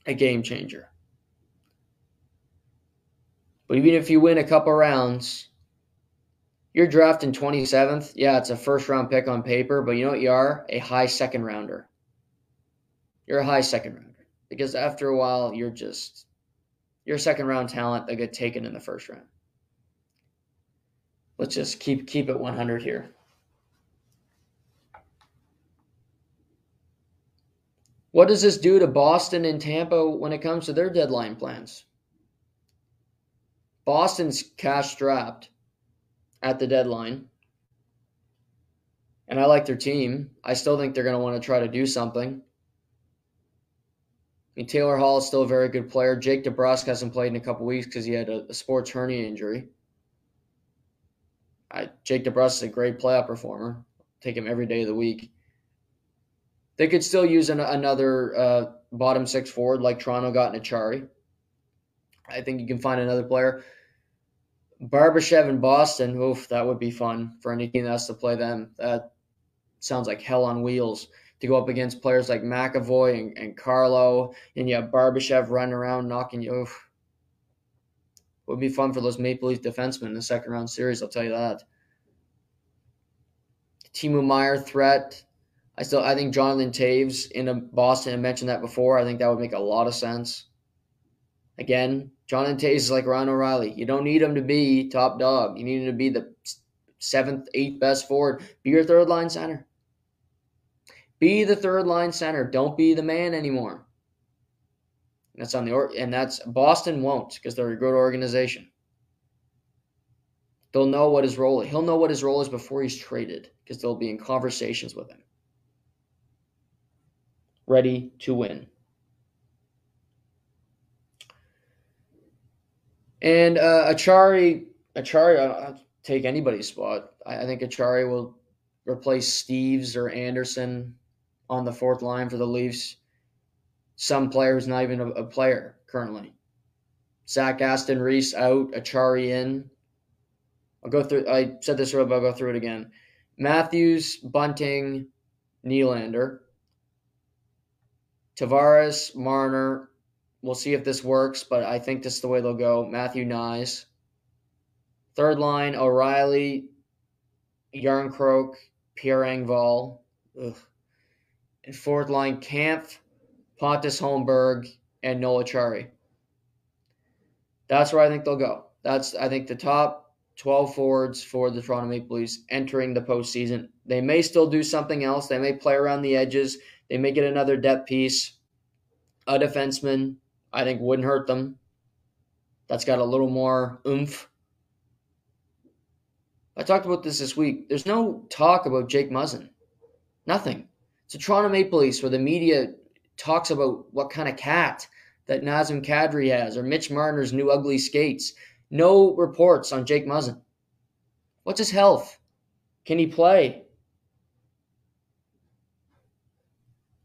a game changer. But even if you win a couple rounds, you're drafting 27th. Yeah, it's a first round pick on paper, but you know what you are? A high second rounder. You're a high second rounder because after a while, you're just you're second round talent that get taken in the first round. Let's just keep keep it 100 here. What does this do to Boston and Tampa when it comes to their deadline plans? Boston's cash strapped at the deadline. And I like their team. I still think they're going to want to try to do something. I mean, Taylor Hall is still a very good player. Jake DeBrusk hasn't played in a couple weeks because he had a, a, sports hernia injury. I, Jake DeBrusk is a great playoff performer. Take him every day of the week. They could still use an, another uh, bottom six forward like Toronto got in Acciari. I think you can find another player. Barbashev in Boston, oof, that would be fun for any team that has to play them. That sounds like hell on wheels to go up against players like McAvoy and, and Carlo, and you have Barbashev running around knocking you. Oof. It would be fun for those Maple Leaf defensemen in the second round series, I'll tell you that. Timo Meier threat. I still I think Jonathan Toews in a Boston, I mentioned that before. I think that would make a lot of sense. Again, Jonathan Toews is like Ryan O'Reilly. You don't need him to be top dog. You need him to be the seventh, eighth best forward. Be your third line center. Be the third line center. Don't be the man anymore. That's on the or- and that's Boston won't because they're a good organization. They'll know what his role. He'll know what his role is before he's traded because they'll be in conversations with him. Ready to win. And uh, Acciari, Acciari, I'll take anybody's spot. I, I think Acciari will replace Steeves or Anderson on the fourth line for the Leafs. Some players not even a, a player currently. Zach Aston-Reese out, Acciari in. I'll go through. I said this earlier, but I'll go through it again. Matthews, Bunting, Nylander, Tavares, Marner, We'll see if this works, but I think this is the way they'll go. Matthew Knies. Third line, O'Reilly, Jarnkrok, Pierre Engvall. Ugh. And fourth line, Kampf, Pontus Holmberg, and Noel Acciari. That's where I think they'll go. That's I think the top 12 forwards for the Toronto Maple Leafs entering the postseason. They may still do something else. They may play around the edges. They may get another depth piece, a defenseman, I think wouldn't hurt them. That's got a little more oomph. I talked about this this week. There's no talk about Jake Muzzin. Nothing. It's Toronto Maple Leafs where the media talks about what kind of cat that Nazem Kadri has or Mitch Marner's new ugly skates. No reports on Jake Muzzin. What's his health? Can he play?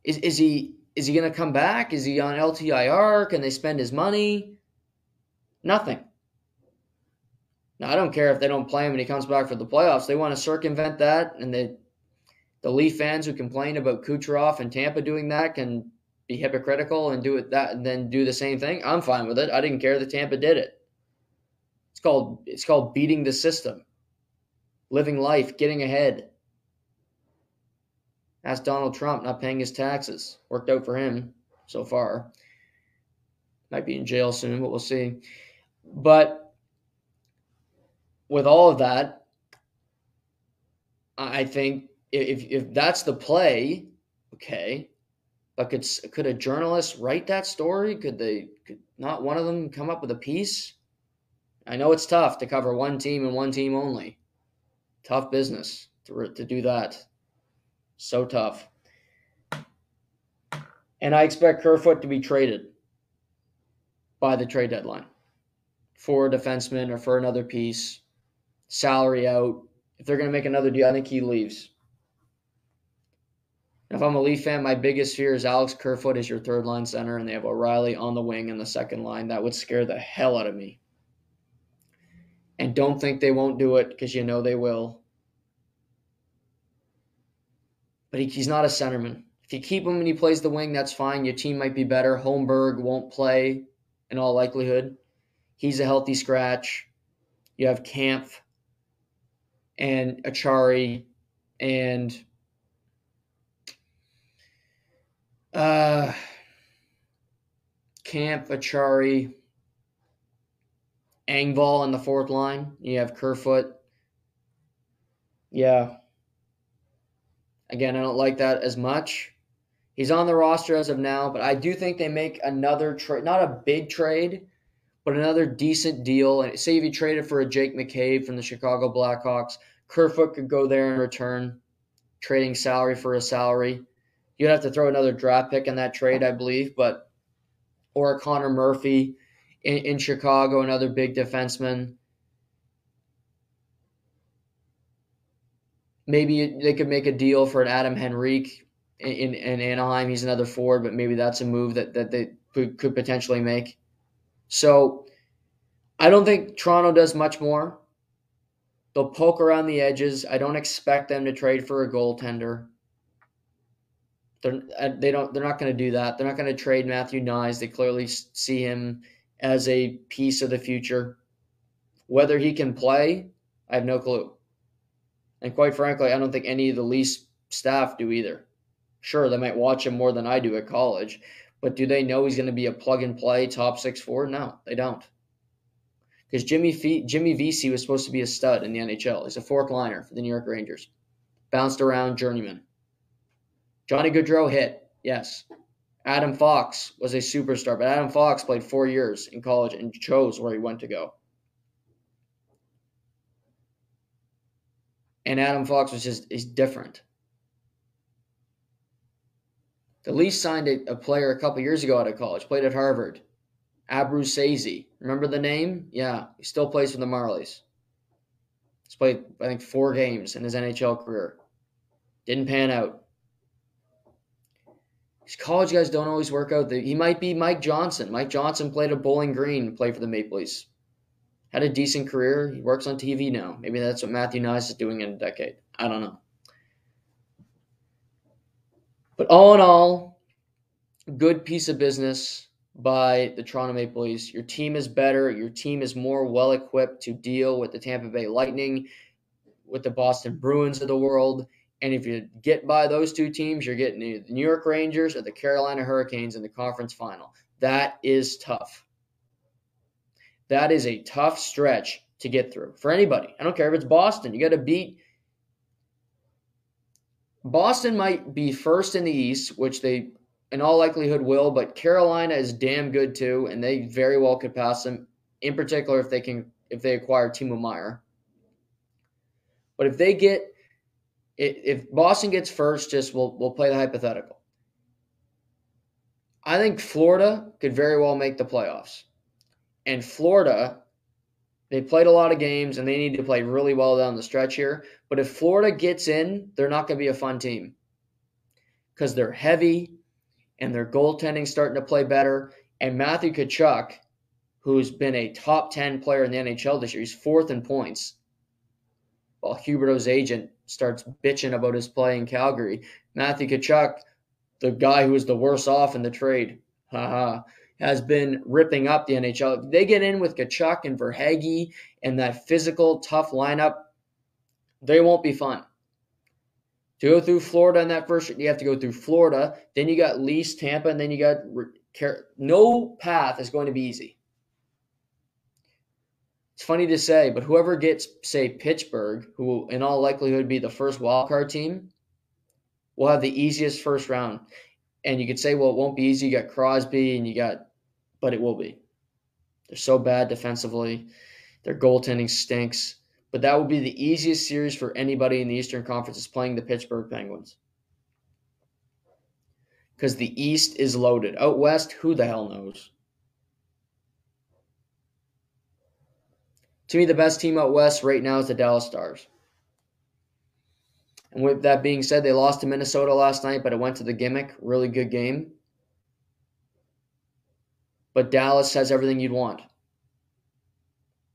Is, is he is he going to come back? Is he on LTIR? Can they spend his money? Nothing. Now, I don't care if they don't play him and he comes back for the playoffs. They want to circumvent that, and the the Leaf fans who complain about Kucherov and Tampa doing that can be hypocritical and do it that and then do the same thing. I'm fine with it. I didn't care that Tampa did it. It's called it's called beating the system, living life, getting ahead. Ask Donald Trump not paying his taxes. Worked out for him so far. Might be in jail soon, but we'll see. But with all of that, I think if if that's the play, okay. But could could a journalist write that story? Could they? Could not one of them come up with a piece? I know it's tough to cover one team and one team only. Tough business to to do that. So tough. And I expect Kerfoot to be traded by the trade deadline for a defenseman or for another piece, salary out. If they're going to make another deal, I think he leaves. If I'm a Leaf fan, my biggest fear is Alex Kerfoot is your third line center, and they have O'Reilly on the wing in the second line. That would scare the hell out of me. And don't think they won't do it because you know they will. But he, he's not a centerman. If you keep him and he plays the wing, that's fine. Your team might be better. Holmberg won't play in all likelihood. He's a healthy scratch. You have Kampf and Acciari and uh, Kampf, Acciari, Engvall in the fourth line. You have Kerfoot. Yeah. Again, I don't like that as much. He's on the roster as of now, but I do think they make another trade, not a big trade, but another decent deal. And say if you traded for a Jake McCabe from the Chicago Blackhawks, Kerfoot could go there in return, trading salary for a salary. You'd have to throw another draft pick in that trade, I believe, but or a Connor Murphy in, in Chicago, another big defenseman. Maybe they could make a deal for an Adam Henrique in, in Anaheim. He's another forward, but maybe that's a move that, that they could, could potentially make. So I don't think Toronto does much more. They'll poke around the edges. I don't expect them to trade for a goaltender. They're uh, they don't they're not going to do that. They're not going to trade Matthew Knies. They clearly see him as a piece of the future. Whether he can play, I have no clue. And quite frankly, I don't think any of the Leafs staff do either. Sure, they might watch him more than I do at college, but do they know he's going to be a plug and play top six forward? No, they don't. Because Jimmy Fe- Jimmy Vesey was supposed to be a stud in the NHL. He's a fourth liner for the New York Rangers. Bounced around journeyman. Johnny Gaudreau hit, yes. Adam Fox was a superstar, but Adam Fox played four years in college and chose where he went to go. And Adam Fox was just is different. The Leafs signed a, a player a couple years ago out of college, played at Harvard. Abru Abruzzese. Remember the name? Yeah, he still plays for the Marlies. He's played, I think, four games in his NHL career. Didn't pan out. College guys don't always work out. He might be Mike Johnson. Mike Johnson played at Bowling Green, played for the Maple Leafs. Had a decent career. He works on TV now. Maybe that's what Matthew Knies is doing in a decade. I don't know. But all in all, good piece of business by the Toronto Maple Leafs. Your team is better. Your team is more well equipped to deal with the Tampa Bay Lightning, with the Boston Bruins of the world. And if you get by those two teams, you're getting the New York Rangers or the Carolina Hurricanes in the conference final. That is tough. That is a tough stretch to get through for anybody. I don't care if it's Boston. You got to beat Boston might be first in the East, which they in all likelihood will, but Carolina is damn good too, and they very well could pass them. In particular, if they can, if they acquire Timo Meier. But if they get, if Boston gets first, just we'll we'll play the hypothetical. I think Florida could very well make the playoffs, and Florida they played a lot of games and they need to play really well down the stretch here. But if Florida gets in, they're not going to be a fun team because they're heavy and their goaltending starting to play better. And Matthew Tkachuk, who's been a top 10 player in the NHL this year, he's fourth in points. While Huberdeau's agent starts bitching about his play in Calgary, Matthew Tkachuk, the guy who was the worst off in the trade, haha, has been ripping up the NHL. If they get in with Tkachuk and Verhaeghe and that physical, tough lineup, they won't be fun. To go through Florida in that first, you have to go through Florida. Then you got Leafs, Tampa, and then you got no path is going to be easy. It's funny to say, but whoever gets, say, Pittsburgh, who will in all likelihood be the first wildcard team, will have the easiest first round. And you could say, well, it won't be easy. You got Crosby and you got, but it will be. They're so bad defensively. Their goaltending stinks. But that would be the easiest series for anybody in the Eastern Conference is playing the Pittsburgh Penguins. Because the East is loaded. Out West, who the hell knows? To me, the best team out West right now is the Dallas Stars. And with that being said, they lost to Minnesota last night, but it went to the gimmick. Really good game. But Dallas has everything you'd want.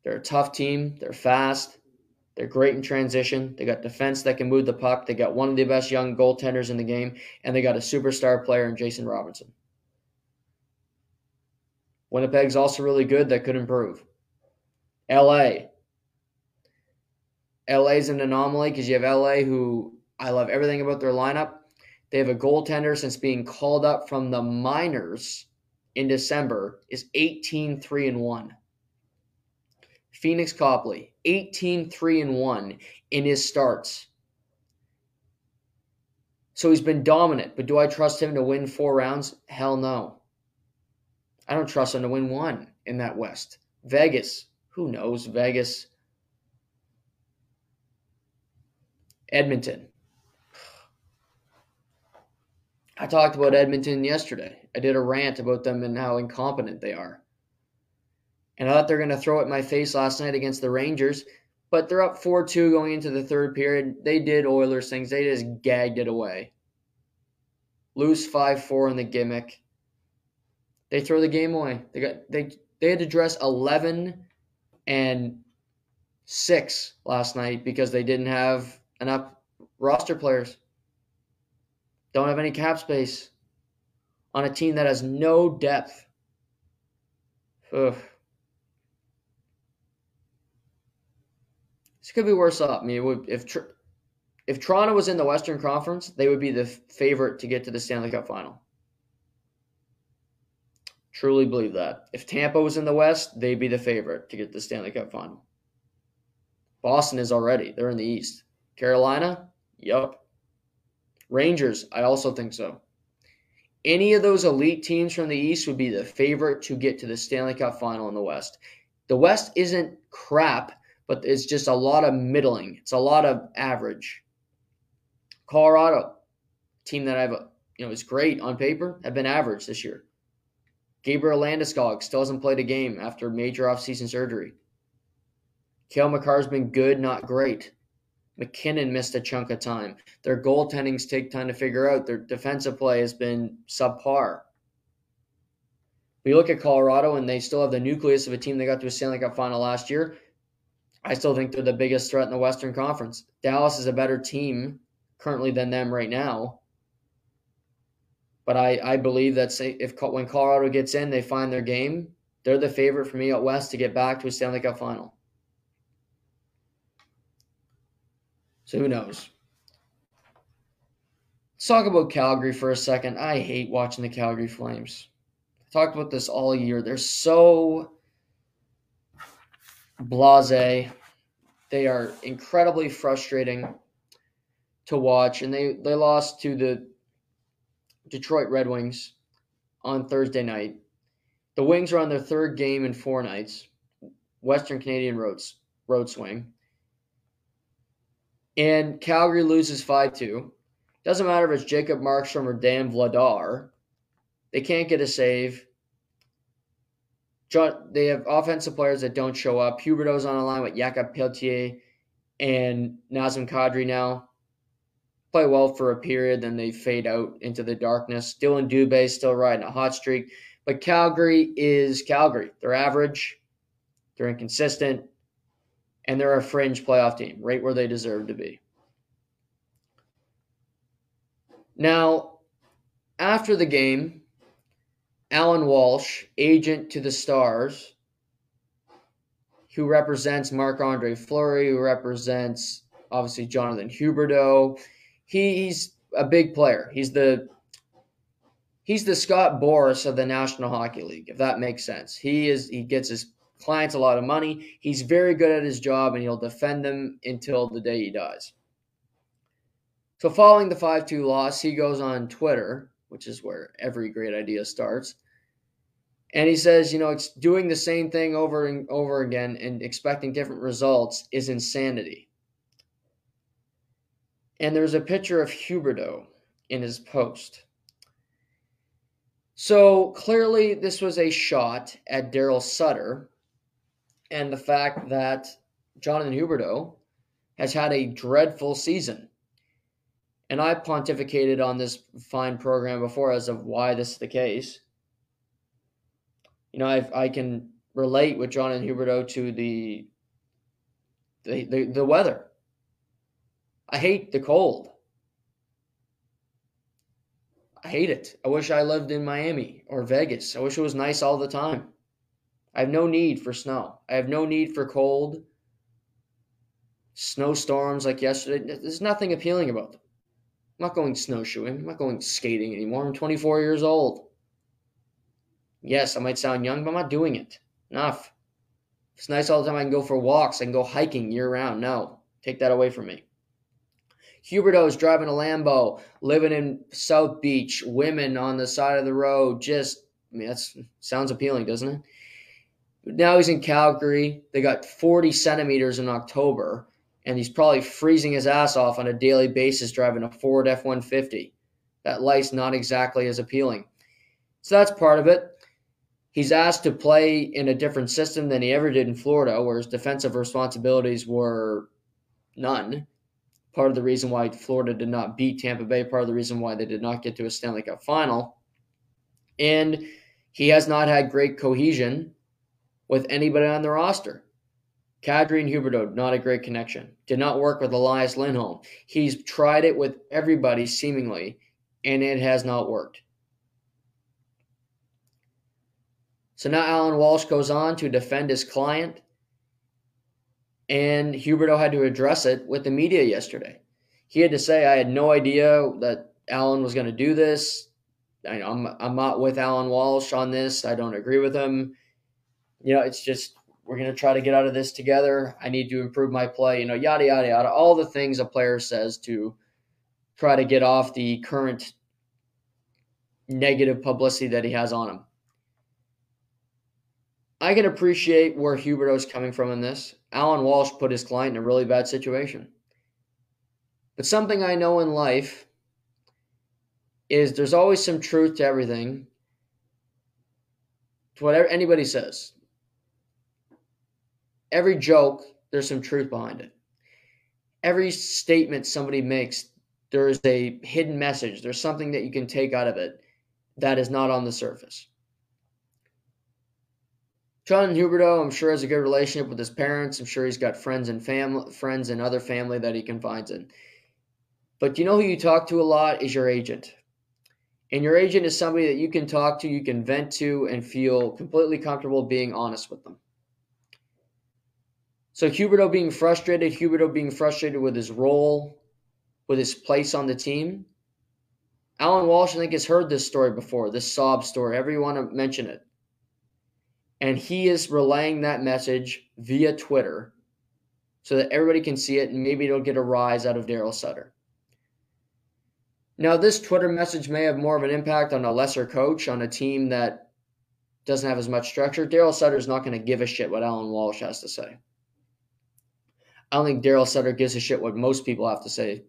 They're a tough team. They're fast. They're great in transition. They got defense that can move the puck. They got one of the best young goaltenders in the game, and they got a superstar player in Jason Robertson. Winnipeg's also really good. That could improve. LA. LA's an anomaly because you have LA who I love everything about their lineup. They have a goaltender since being called up from the minors in December is 18 3 and 1. Pheonix Copley, 18 3 and 1 in his starts. So he's been dominant, but do I trust him to win four rounds? Hell no. I don't trust him to win one in that West. Vegas, who knows? Vegas. Edmonton. I talked about Edmonton yesterday. I did a rant about them and how incompetent they are. And I thought they're going to throw it in my face last night against the Rangers, but they're up 4 2 going into the third period. They did Oilers things, they just gagged it away. Lose 5 4 in the gimmick. They throw the game away. They got they they had to dress 11 and 6 last night because they didn't have enough roster players. Don't have any cap space on a team that has no depth. Ugh. This could be worse off. I mean, would, if if Toronto was in the Western Conference, they would be the favorite to get to the Stanley Cup final. Truly believe that. If Tampa was in the West, they'd be the favorite to get the Stanley Cup final. Boston is already. They're in the East. Carolina? Yup. Rangers? I also think so. Any of those elite teams from the East would be the favorite to get to the Stanley Cup final in the West. The West isn't crap but it's just a lot of middling. It's a lot of average. Colorado, team that I've you know is great on paper, have been average this year. Gabriel Landeskog still hasn't played a game after major offseason surgery. Cale Makar's been good, not great. MacKinnon missed a chunk of time. Their goaltendings take time to figure out. Their defensive play has been subpar. We look at Colorado, and they still have the nucleus of a team that got to a Stanley Cup final last year. I still think they're the biggest threat in the Western Conference. Dallas is a better team currently than them right now. But I, I believe that say if when Colorado gets in, they find their game. They're the favorite for me out west to get back to a Stanley Cup final. So who knows? Let's talk about Calgary for a second. I hate watching the Calgary Flames. I talked about this all year. They're so blase. They are incredibly frustrating to watch, and they, they lost to the Detroit Red Wings on Thursday night. The Wings are on their third game in four nights, Western Canadian roads, road swing. And Calgary loses 5 2. Doesn't matter if it's Jacob Markstrom or Dan Vladar. They can't get a save. They have offensive players that don't show up. Huberdeau's on the line with Jakob Pelletier and Nazem Kadri now. Play well for a period, then they fade out into the darkness. Dillon Dubé still riding a hot streak. But Calgary is Calgary. They're average, they're inconsistent, and they're a fringe playoff team, right where they deserve to be. Now, after the game, Allan Walsh, agent to the Stars, who represents Marc Andre Fleury, who represents obviously Jonathan Huberdeau. He, he's a big player. He's the he's the Scott Boras of the National Hockey League, if that makes sense. He is he gets his clients a lot of money. He's very good at his job and he'll defend them until the day he dies. So following the 5-2 loss, he goes on Twitter, which is where every great idea starts. And he says, you know, it's doing the same thing over and over again and expecting different results is insanity. And there's a picture of Huberdeau in his post. So clearly, this was a shot at Daryl Sutter and the fact that Jonathan Huberdeau has had a dreadful season. And I pontificated on this fine program before as of why this is the case. You know, i I can relate with Jonathan Huberdeau to the, the the, the weather. I hate the cold. I hate it. I wish I lived in Miami or Vegas. I wish it was nice all the time. I have no need for snow. I have no need for cold. Snowstorms like yesterday, there's nothing appealing about them. I'm not going snowshoeing. I'm not going skating anymore. I'm 24 years old. Yes, I might sound young, but I'm not doing it. Enough. It's nice all the time. I can go for walks. I can go hiking year round. No, take that away from me. Huberdeau's driving a Lambo, living in South Beach, women on the side of the road. Just, I mean, that sounds appealing, doesn't it? Now he's in Calgary. They got 40 centimeters in October, and he's probably freezing his ass off on a daily basis driving a Ford F 150. That life's not exactly as appealing. So that's part of it. He's asked to play in a different system than he ever did in Florida, where his defensive responsibilities were none part of the reason why Florida did not beat Tampa Bay, part of the reason why they did not get to a Stanley Cup final. And he has not had great cohesion with anybody on the roster. Kadri and Huberdeau, not a great connection. Did not work with Elias Lindholm. He's tried it with everybody seemingly, and it has not worked. So now Allan Walsh goes on to defend his client and Huberdeau had to address it with the media yesterday. He had to say, I had no idea that Allan was going to do this. I, I'm, I'm not with Allan Walsh on this. I don't agree with him. You know, it's just, we're going to try to get out of this together. I need to improve my play, you know, yada, yada, yada. All the things a player says to try to get off the current negative publicity that he has on him. I can appreciate where Huberdeau's coming from in this. Allan Walsh put his client in a really bad situation. But something I know in life is there's always some truth to everything, to whatever anybody says. Every joke, there's some truth behind it. Every statement somebody makes, there's a hidden message. There's something that you can take out of it that is not on the surface. John Huberdeau, I'm sure has a good relationship with his parents. I'm sure he's got friends and family, friends and other family that he confides in. But you know who you talk to a lot is your agent. And your agent is somebody that you can talk to, you can vent to, and feel completely comfortable being honest with them. So Huberdeau being frustrated, Huberdeau being frustrated with his role, with his place on the team. Allan Walsh, I think, has heard this story before, this sob story. Everyone want to mention it. And he is relaying that message via Twitter so that everybody can see it and maybe it'll get a rise out of Daryl Sutter. Now, this Twitter message may have more of an impact on a lesser coach, on a team that doesn't have as much structure. Daryl Sutter is not going to give a shit what Allan Walsh has to say. I don't think Daryl Sutter gives a shit what most people have to say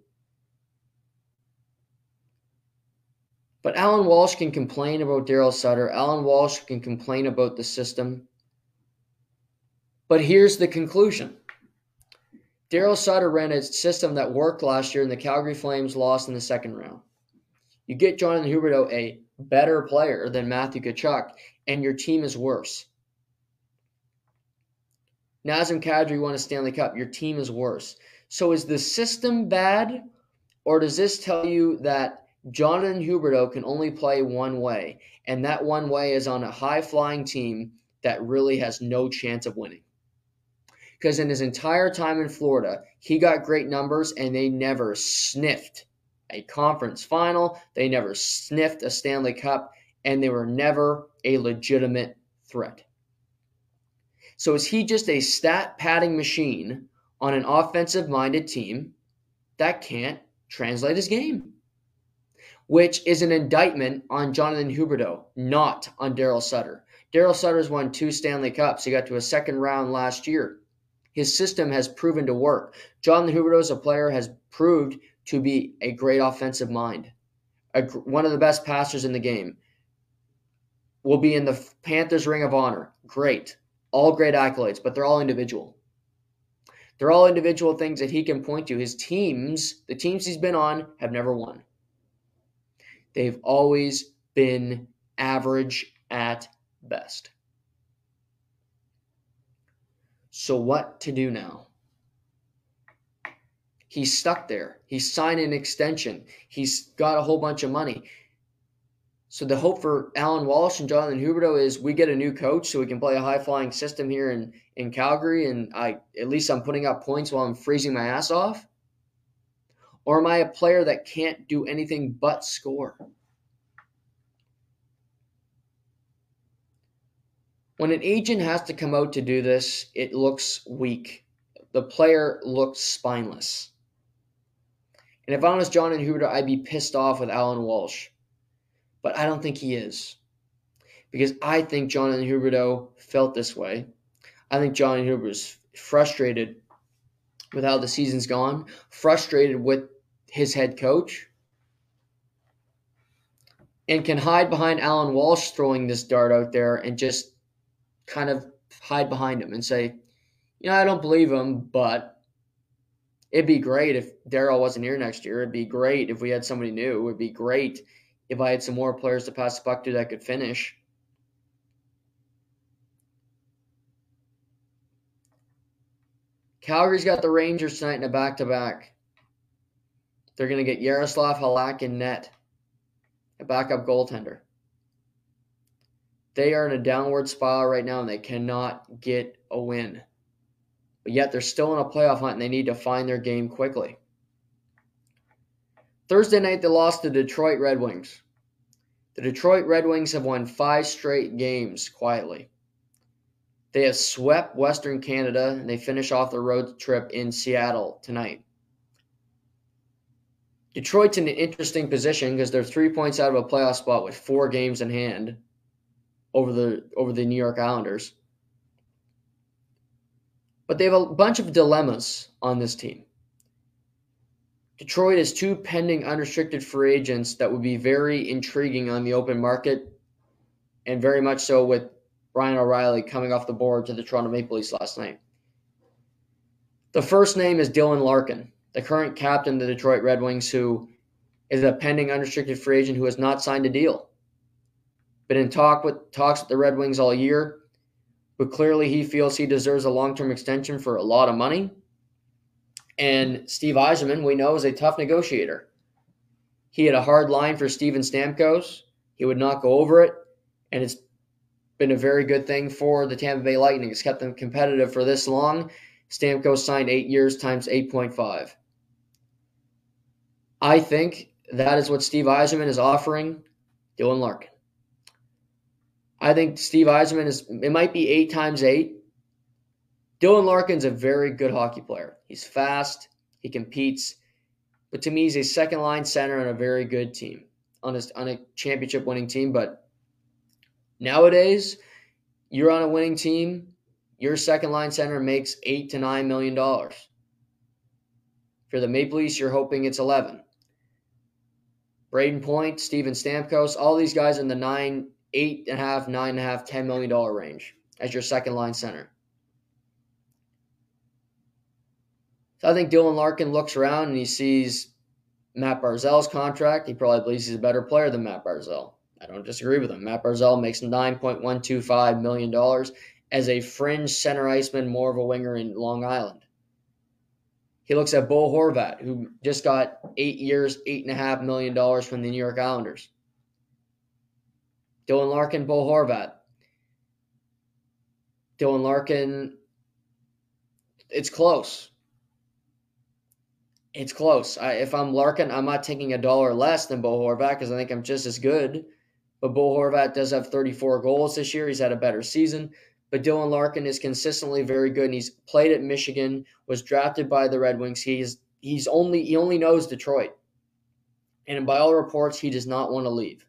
But Allan Walsh can complain about Daryl Sutter. Allan Walsh can complain about the system. But here's the conclusion Daryl Sutter ran a system that worked last year, and the Calgary Flames lost in the second round. You get Jonathan Huberdeau, a better player than Matthew Tkachuk, and your team is worse. Nazem Kadri won a Stanley Cup. Your team is worse. So is the system bad, or does this tell you that Jonathan Huberdeau can only play one way, and that one way is on a high flying team that really has no chance of winning. Because in his entire time in Florida, he got great numbers and they never sniffed a conference final, they never sniffed a Stanley Cup, and they were never a legitimate threat. So is he just a stat padding machine on an offensive minded team that can't translate his game? Which is an indictment on Jonathan Huberdeau, not on Daryl Sutter. Daryl Sutter's won two Stanley Cups. He got to a second round last year. His system has proven to work. Jonathan Huberdeau as a player has proved to be a great offensive mind, a, one of the best passers in the game. Will be in the Panthers Ring of Honor. Great. All great accolades, but they're all individual. They're all individual things that he can point to. His teams, the teams he's been on, have never won. They've always been average at best. So, what to do now? He's stuck there. He's signed an extension. He's got a whole bunch of money. So the hope for Allan Walsh and Jonathan Huberdeau is we get a new coach so we can play a high flying system here in, in Calgary and I at least I'm putting up points while I'm freezing my ass off? Or am I a player that can't do anything but score? When an agent has to come out to do this, it looks weak. The player looks spineless. And if I was Jonathan Huberdeau, I'd be pissed off with Allan Walsh. But I don't think he is. Because I think Jonathan Huberdeau felt this way. I think Jonathan Huberdeau is frustrated with how the season's gone, frustrated with his head coach, and can hide behind Allan Walsh throwing this dart out there and just kind of hide behind him and say, you know, I don't believe him, but it'd be great if Daryl wasn't here next year. It'd be great if we had somebody new. It'd be great if I had some more players to pass the puck to that could finish. Calgary's got the Rangers tonight in a back to back. They're going to get Yaroslav Halak in net, a backup goaltender. They are in a downward spiral right now and they cannot get a win but yet they're still in a playoff hunt and they need to find their game quickly. Thursday night, they lost to the Detroit Red Wings. The Detroit Red Wings have won five straight games quietly. They have swept Western Canada and they finish off the road trip in Seattle tonight. Detroit's in an interesting position because they're three points out of a playoff spot with four games in hand over the over the New York Islanders. But they have a bunch of dilemmas on this team. Detroit has two pending unrestricted free agents that would be very intriguing on the open market, and very much so with Ryan O'Reilly coming off the board to the Toronto Maple Leafs last night. The first name is Dylan Larkin, the current captain of the Detroit Red Wings, who is a pending unrestricted free agent who has not signed a deal. Been in talk with talks with the Red Wings all year but clearly he feels he deserves a long term extension for a lot of money. And Steve Yzerman, we know, is a tough negotiator. He had a hard line for Steven Stamkos. He would not go over it, and it's been a very good thing for the Tampa Bay Lightning. It's kept them competitive for this long. Stamkos signed eight years times 8.5. I think that is what Steve Yzerman is offering Dylan Larkin. I think Steve Yzerman is, it might be eight times eight. Dylan Larkin's a very good hockey player. He's fast, he competes, but to me, he's a second line center on a very good team, on a, on a championship winning team. But nowadays, you're on a winning team, your second line center makes eight to nine million dollars. For the Maple Leafs, you're hoping it's 11. Brayden Point, Steven Stamkos, all these guys in the nine eight and a half, nine and a half, ten million dollar range as your second line center. So I think Dylan Larkin looks around and he sees Matt Barzal's contract. He probably believes he's a better player than Matt Barzal. I don't disagree with him. Matt Barzal makes $9.125 million as a fringe center iceman, more of a winger in Long Island. He looks at Bo Horvat, who just got eight years, eight and a half million dollars from the New York Islanders. Dylan Larkin, Bo Horvat. Dylan Larkin, it's close. It's close. I, if I'm Larkin, I'm not taking a dollar less than Bo Horvat because I think I'm just as good. But Bo Horvat does have 34 goals this year. He's had a better season. But Dylan Larkin is consistently very good, and he's played at Michigan. Was drafted by the Red Wings. He's he's only he only knows Detroit, and by all reports, he does not want to leave.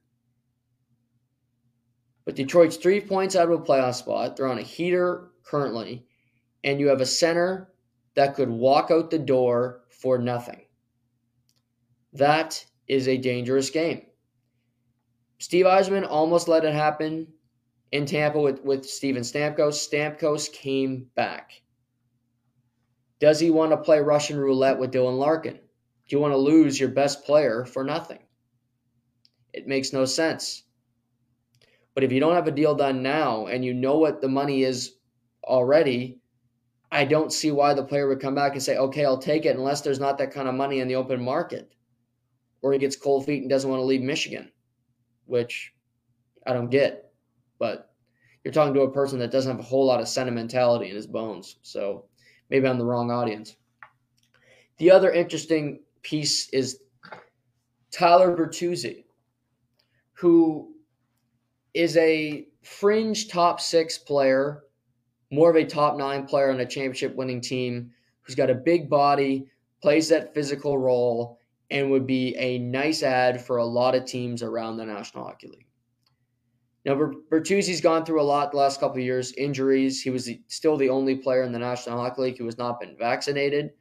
But Detroit's three points out of a playoff spot. They're on a heater currently, and you have a center that could walk out the door for nothing. That is a dangerous game. Steve Yzerman almost let it happen in Tampa with, with Steven Stamkos. Stamkos came back. Does he want to play Russian roulette with Dylan Larkin? Do you want to lose your best player for nothing? It makes no sense. But if you don't have a deal done now and you know what the money is already, I don't see why the player would come back and say, okay, I'll take it unless there's not that kind of money in the open market or he gets cold feet and doesn't want to leave Michigan, which I don't get. But you're talking to a person that doesn't have a whole lot of sentimentality in his bones. So maybe I'm the wrong audience. The other interesting piece is Tyler Bertuzzi, who is a fringe top six player, more of a top nine player on a championship winning team who's got a big body, plays that physical role, and would be a nice ad for a lot of teams around the National Hockey League. Now, Bertuzzi's gone through a lot the last couple of years, injuries. He was still the only player in the National Hockey League who has not been vaccinated,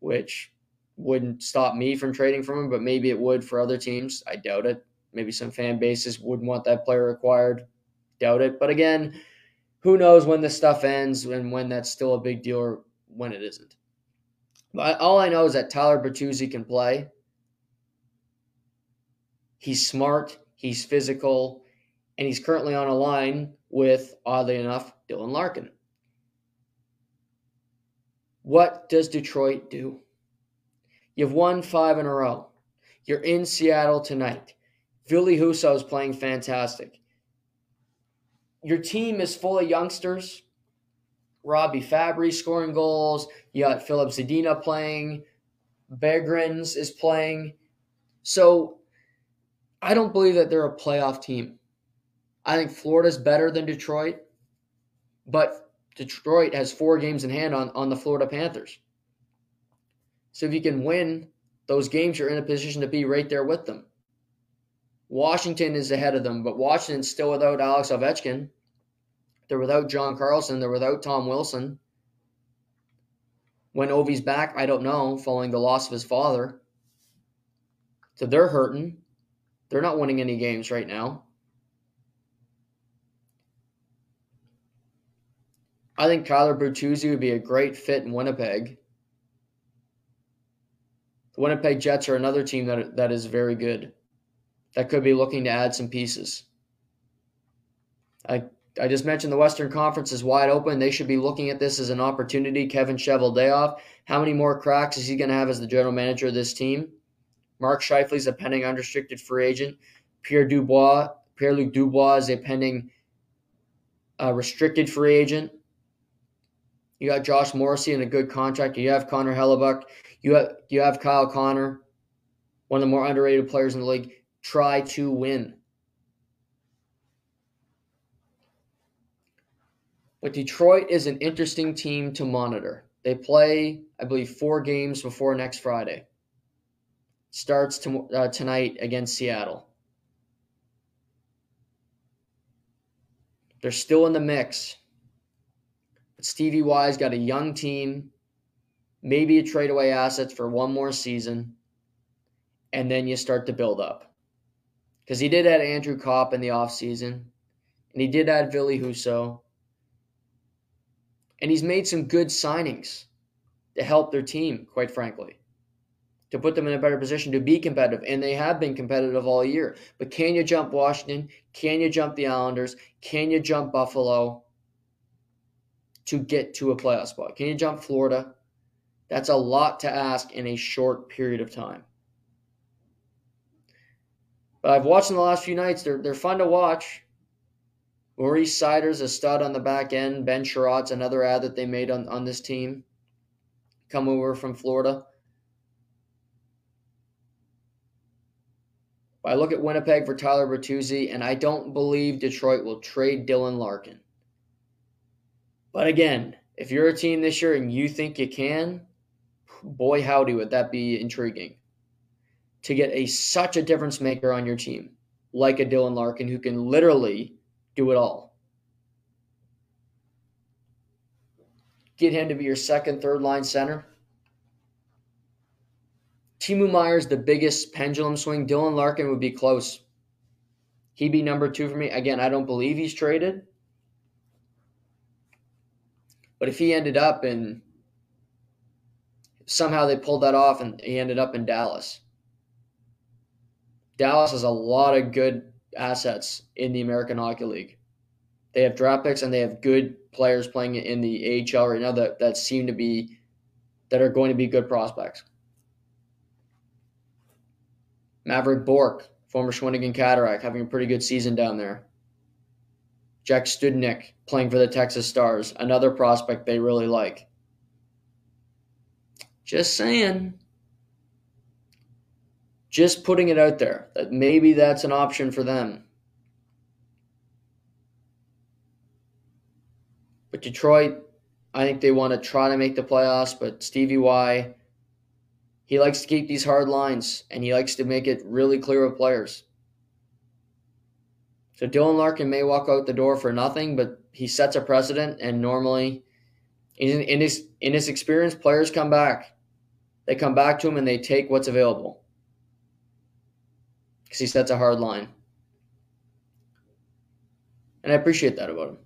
which wouldn't stop me from trading from him, but maybe it would for other teams. I doubt it. Maybe some fan bases would want that player acquired. Doubt it. But again, who knows when this stuff ends and when that's still a big deal or when it isn't. But all I know is that Tyler Bertuzzi can play. He's smart, he's physical, and he's currently on a line with, oddly enough, Dylan Larkin. What does Detroit do? You've won five in a row. You're in Seattle tonight. Ville Husso is playing fantastic. Your team is full of youngsters. Robbie Fabbri scoring goals. You got Filip Zadina playing. Berggren is playing. So I don't believe that they're a playoff team. I think Florida's better than Detroit, but Detroit has four games in hand on, on the Florida Panthers. So if you can win those games, you're in a position to be right there with them. Washington is ahead of them, but Washington's still without Alex Ovechkin. They're without John Carlson. They're without Tom Wilson. When Ovi's back, I don't know, following the loss of his father. So they're hurting. They're not winning any games right now. I think Kyler Bertuzzi would be a great fit in Winnipeg. The Winnipeg Jets are another team that, that is very good that could be looking to add some pieces. I I just mentioned the Western Conference is wide open. They should be looking at this as an opportunity. Kevin Cheveldayoff, how many more cracks is he going to have as the general manager of this team? Mark Scheifele is a pending unrestricted free agent. Pierre Dubois, Pierre Luc Dubois is a pending uh, restricted free agent. You got Josh Morrissey in a good contract. You have Connor Hellebuyck. You have you have Kyle Connor, one of the more underrated players in the league try to win. But Detroit is an interesting team to monitor. They play, I believe, four games before next Friday. Starts to, uh, tonight against Seattle. They're still in the mix. Stevie Y's got a young team, maybe a trade away assets for one more season, and then you start to build up because he did add Andrew Copp in the offseason, and he did add Ville Husso. And he's made some good signings to help their team, quite frankly, to put them in a better position to be competitive. And they have been competitive all year. But can you jump Washington? Can you jump the Islanders? Can you jump Buffalo to get to a playoff spot? Can you jump Florida? That's a lot to ask in a short period of time. But I've watched in the last few nights. They're they're fun to watch. Maurice Seider's a stud on the back end. Ben Chiarot's another ad that they made on, on this team. Come over from Florida. I look at Winnipeg for Tyler Bertuzzi, and I don't believe Detroit will trade Dylan Larkin. But again, if you're a team this year and you think you can, boy howdy would that be intriguing to get a such a difference maker on your team, like a Dylan Larkin who can literally do it all. Get him to be your second, third line center. Timo Meier's the biggest pendulum swing. Dylan Larkin would be close. He'd be number two for me. Again, I don't believe he's traded. But if he ended up in somehow they pulled that off and he ended up in Dallas. Dallas has a lot of good assets in the American Hockey League. They have draft picks and they have good players playing in the AHL right now that, that seem to be that are going to be good prospects. Mavrik Bourque, former Shawinigan Cataract, having a pretty good season down there. Jack Studnick playing for the Texas Stars, another prospect they really like. Just saying. Just putting it out there that maybe that's an option for them. But Detroit, I think they want to try to make the playoffs, but Stevie Y, he likes to keep these hard lines and he likes to make it really clear with players. So Dylan Larkin may walk out the door for nothing, but he sets a precedent, and normally, in, in his in his experience, players come back. They come back to him and they take what's available because he sets a hard line, and I appreciate that about him.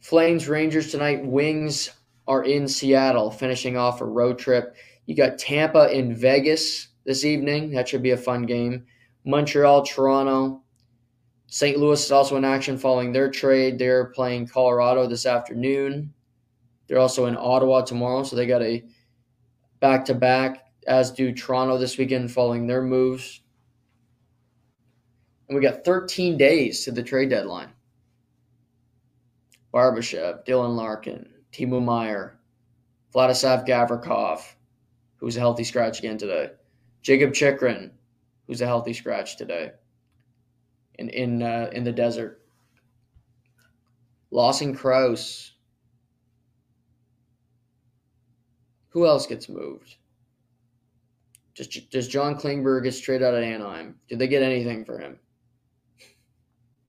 Flames Rangers tonight. Wings are in Seattle, finishing off a road trip. You got Tampa in Vegas this evening. That should be a fun game. Montreal, Toronto. St. Louis is also in action following their trade. They're playing Colorado this afternoon. They're also in Ottawa tomorrow, so they got a back to back, as do Toronto this weekend following their moves. And we got 13 days to the trade deadline. Barbashev, Dylan Larkin, Timo Meier, Vladislav Gavrikov, who's a healthy scratch again today, Jakob Chychrun, who's a healthy scratch today in in uh, in the desert. Lawson Crouse. Who else gets moved? Does, does John Klingberg get straight out of Anaheim? Did they get anything for him?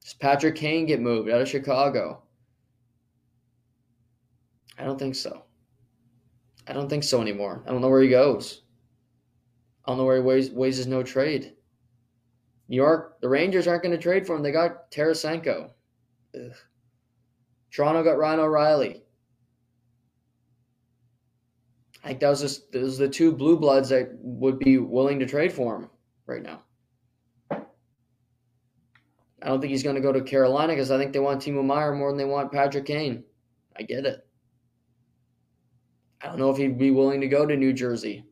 Does Patrick Kane get moved out of Chicago? I don't think so. I don't think so anymore. I don't know where he goes. I don't know where he weighs, weighs his no trade. New York, the Rangers aren't going to trade for him. They got Tarasenko. Ugh. Toronto got Ryan O'Reilly. I think that was just those the two blue bloods that would be willing to trade for him right now. I don't think he's going to go to Carolina because I think they want Timo Meier more than they want Patrick Kane. I get it. I don't know if he'd be willing to go to New Jersey.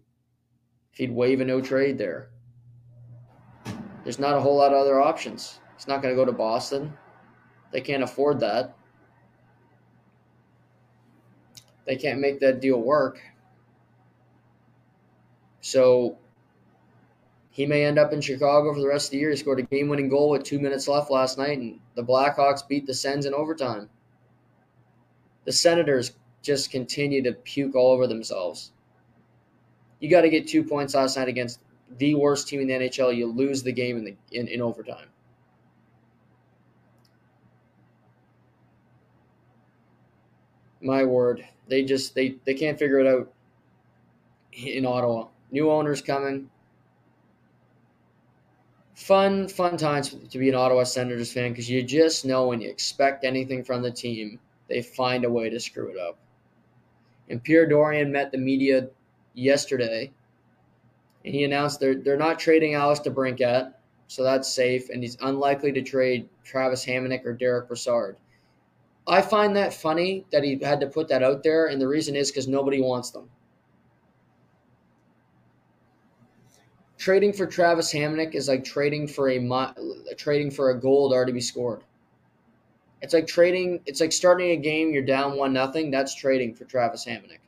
If he'd waive a no trade there. There's not a whole lot of other options. He's not going to go to Boston. They can't afford that. They can't make that deal work. So he may end up in Chicago for the rest of the year. He scored a game winning goal with two minutes left last night, and the Blackhawks beat the Sens in overtime. The Senators just continue to puke all over themselves. You got to get two points last night against the worst team in the NHL, you lose the game in the in, in overtime. My word, they just they they can't figure it out in Ottawa. New owners coming. Fun, fun times to be an Ottawa Senators fan because you just know when you expect anything from the team, they find a way to screw it up. And Pierre Dorion met the media yesterday and he announced they're they're not trading Alex DeBrincat, so that's safe, and he's unlikely to trade Travis Hamonic or Derek Brassard. I find that funny that he had to put that out there, and the reason is because nobody wants them. Trading for Travis Hamonic is like trading for a trading for a goal to already be scored. It's like trading. It's like starting a game. You're down one nothing. That's trading for Travis Hamonic.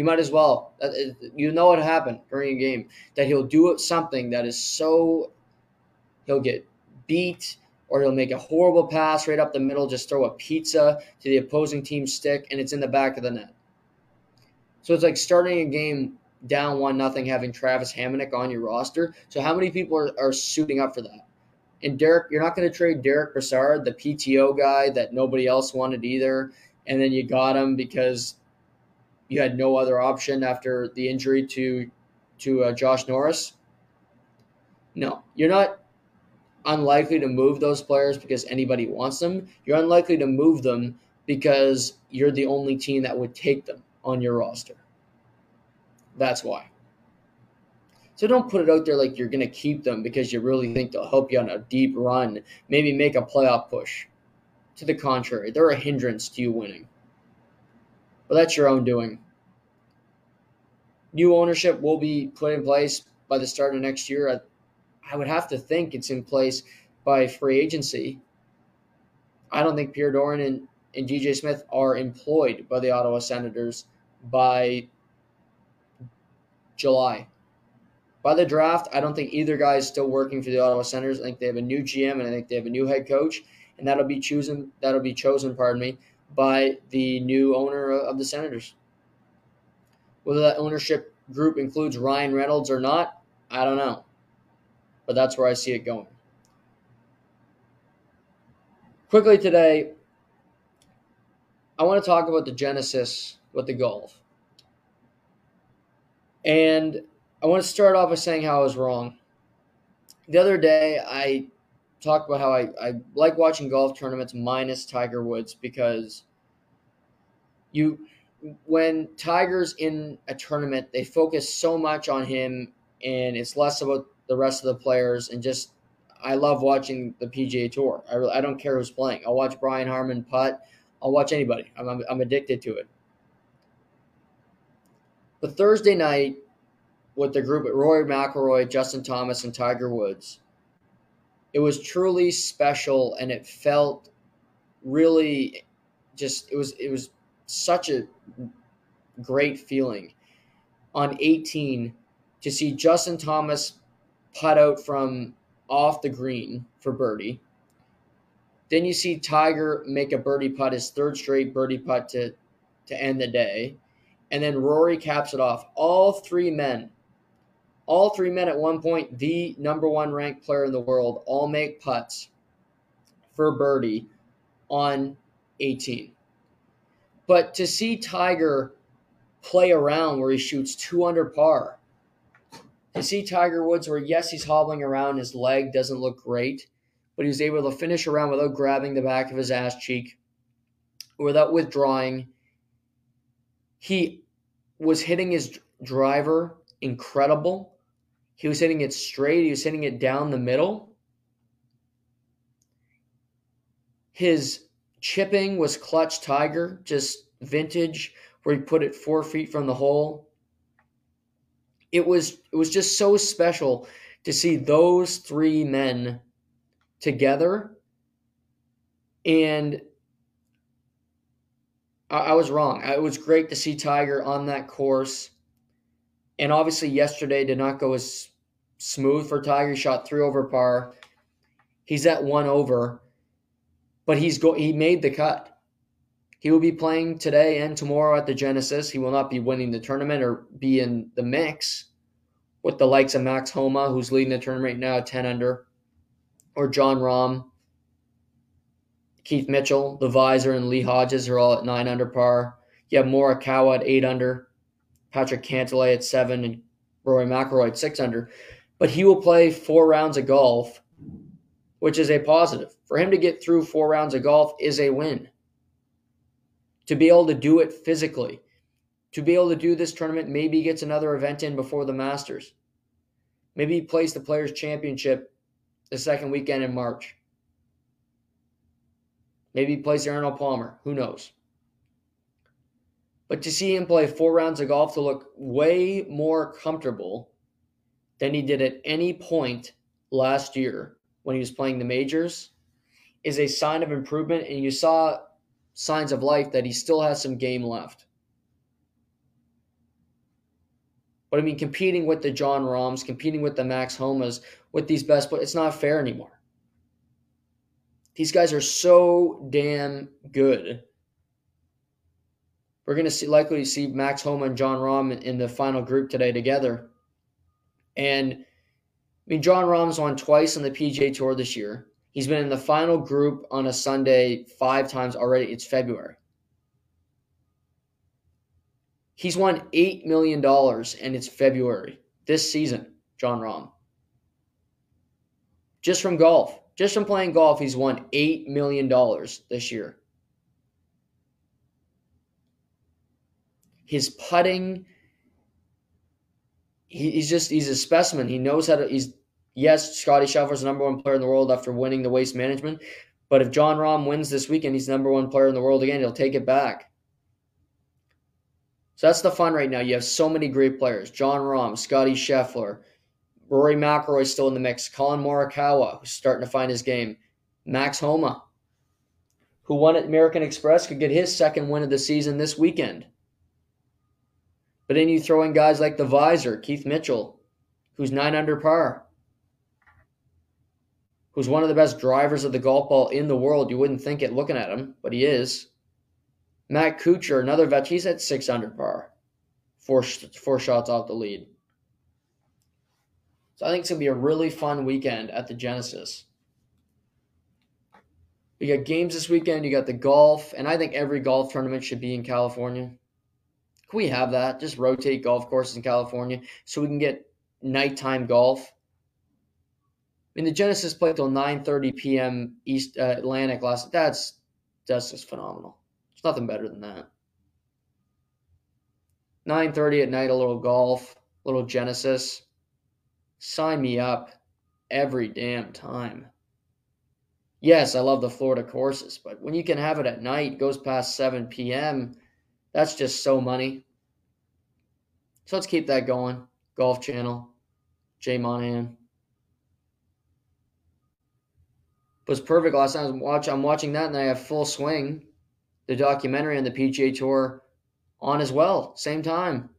You might as well. Uh, uh, you know what happened during a game that he'll do something that is so. He'll get beat, or he'll make a horrible pass right up the middle, just throw a pizza to the opposing team's stick, and it's in the back of the net. So it's like starting a game down one nothing, having Travis Hamonic on your roster. So how many people are, are suiting up for that? And Derek, you're not going to trade Derek Brassard, the PTO guy that nobody else wanted either, and then you got him because you had no other option after the injury to to uh, Josh Norris. No, you're not unlikely to move those players because anybody wants them. You're unlikely to move them because you're the only team that would take them on your roster. That's why. So don't put it out there like you're going to keep them because you really think they'll help you on a deep run, maybe make a playoff push. To the contrary, they're a hindrance to you winning. But that's your own doing. New ownership will be put in place by the start of next year. I, I would have to think it's in place by free agency. I don't think Pierre Dorion and, and DJ Smith are employed by the Ottawa Senators by July. By the draft, I don't think either guy is still working for the Ottawa Senators. I think they have a new GM and I think they have a new head coach, and that'll be chosen. That'll be chosen, pardon me, by the new owner of the Senators. Whether that ownership group includes Ryan Reynolds or not, I don't know, but that's where I see it going. Quickly today, I want to talk about the genesis with the golf. And I want to start off by saying how I was wrong. The other day, I talked about how I, I like watching golf tournaments minus Tiger Woods because you when Tiger's in a tournament, they focus so much on him and it's less about the rest of the players and just I love watching the PGA Tour. I, really, I don't care who's playing. I'll watch Brian Harman putt. I'll watch anybody. I'm, I'm, I'm addicted to it. But Thursday night, with the group Rory McIlroy, Justin Thomas, and Tiger Woods, it was truly special, and it felt really just it was it was such a great feeling on 18 to see Justin Thomas putt out from off the green for birdie. Then you see Tiger make a birdie putt, his third straight birdie putt to to end the day. And then Rory caps it off. All three men, all three men at one point, the number one ranked player in the world, all make putts for birdie on 18. But to see Tiger play around where he shoots two under par, to see Tiger Woods where, yes, he's hobbling around, his leg doesn't look great, but he was able to finish around without grabbing the back of his ass cheek, without withdrawing he was hitting his driver incredible. He was hitting it straight, he was hitting it down the middle. His chipping was clutch tiger, just vintage, where he put it four feet from the hole. It was it was just so special to see those three men together and I, I was wrong. It was great to see Tiger on that course. And obviously, yesterday did not go as smooth for Tiger. Shot three over par. He's at one over, but he's go. He made the cut. He will be playing today and tomorrow at the Genesis. He will not be winning the tournament or be in the mix with the likes of Max Homa, who's leading the tournament right now, ten under, or Jon Rahm, Keith Mitchell, the Visor, and Lee Hodges are all at nine under par. You have Morikawa at eight under, Patrick Cantlay at seven, and Rory McIlroy at six under. But he will play four rounds of golf, which is a positive. For him to get through four rounds of golf is a win. To be able to do it physically, to be able to do this tournament, maybe he gets another event in before the Masters. Maybe he plays the Players' Championship the second weekend in March. Maybe he plays Arnold Palmer. Who knows? But to see him play four rounds of golf to look way more comfortable than he did at any point last year when he was playing the majors is a sign of improvement. And you saw signs of life that he still has some game left. But I mean, competing with the Jon Rahms, competing with the Max Homas, with these best, but it's not fair anymore. These guys are so damn good. We're going to see likely see Max Homa and Jon Rahm in the final group today together. And I mean, Jon Rahm's won twice on the PGA Tour this year. He's been in the final group on a Sunday five times already. It's February. He's won $8 million and it's February this season, Jon Rahm. Just from golf. Just from playing golf, he's won $8 million this year. His putting, he, he's just, he's a specimen. He knows how to, he's, yes, Scottie Scheffler's the number one player in the world after winning the waste management. But if Jon Rahm wins this weekend, he's number one player in the world again. He'll take it back. So that's the fun right now. You have so many great players: Jon Rahm, Scotty Scheffler, Rory McIlroy still in the mix, Collin Morikawa, who's starting to find his game, Max Homa, who won at American Express, could get his second win of the season this weekend. But then you throw in guys like the Visor, Keith Mitchell, who's nine under par, who's one of the best drivers of the golf ball in the world. You wouldn't think it looking at him, but he is. Matt Kuchar, another vet, he's at six under par, four four shots off the lead. So I think it's gonna be a really fun weekend at the Genesis. You got games this weekend. You got the golf, and I think every golf tournament should be in California. Can we have that? Just rotate golf courses in California so we can get nighttime golf. I mean, the Genesis played till 9:30 p.m. East uh, Atlantic last. That's that's just phenomenal. There's nothing better than that. 9:30 at night, a little golf, a little Genesis. Sign me up every damn time. Yes, I love the Florida courses, but when you can have it at night, goes past 7 p.m., that's just so money. So let's keep that going. Golf Channel, Jay Monahan. Was perfect last night. I'm watching, I'm watching that, and I have full swing the documentary on the PGA Tour on as well, same time.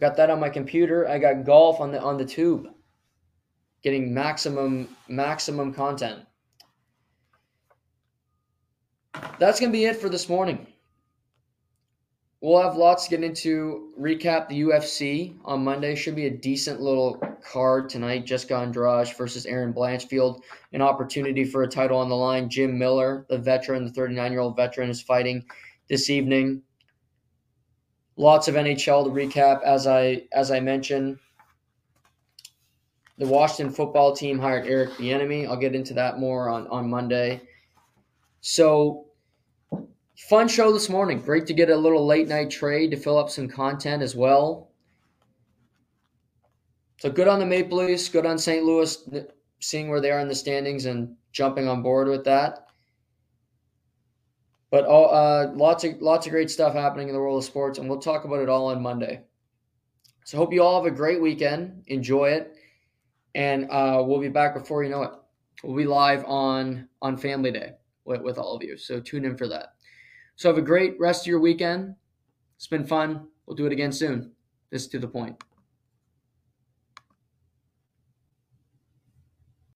Got that on my computer. I got golf on the on the tube. Getting maximum maximum content. That's going to be it for this morning. We'll have lots to get into. Recap the UFC on Monday. Should be a decent little card tonight. Jessica Andrade versus Erin Blanchfield. An opportunity for a title on the line. Jim Miller, the veteran, the 39 year old veteran, is fighting this evening. Lots of NHL to recap. As I as I mentioned, the Washington football team hired Eric Bieniemy. I'll get into that more on on Monday. So Fun show this morning. Great to get a little late night trade to fill up some content as well. So good on the Maple Leafs, good on St. Louis, seeing where they are in the standings and jumping on board with that. But all, uh, lots of lots of great stuff happening in the world of sports, and we'll talk about it all on Monday. So hope you all have a great weekend. Enjoy it, and uh, we'll be back before you know it. We'll be live on on Family Day with, with all of you. So tune in for that. So have a great rest of your weekend. It's been fun. We'll do it again soon. This is to the point.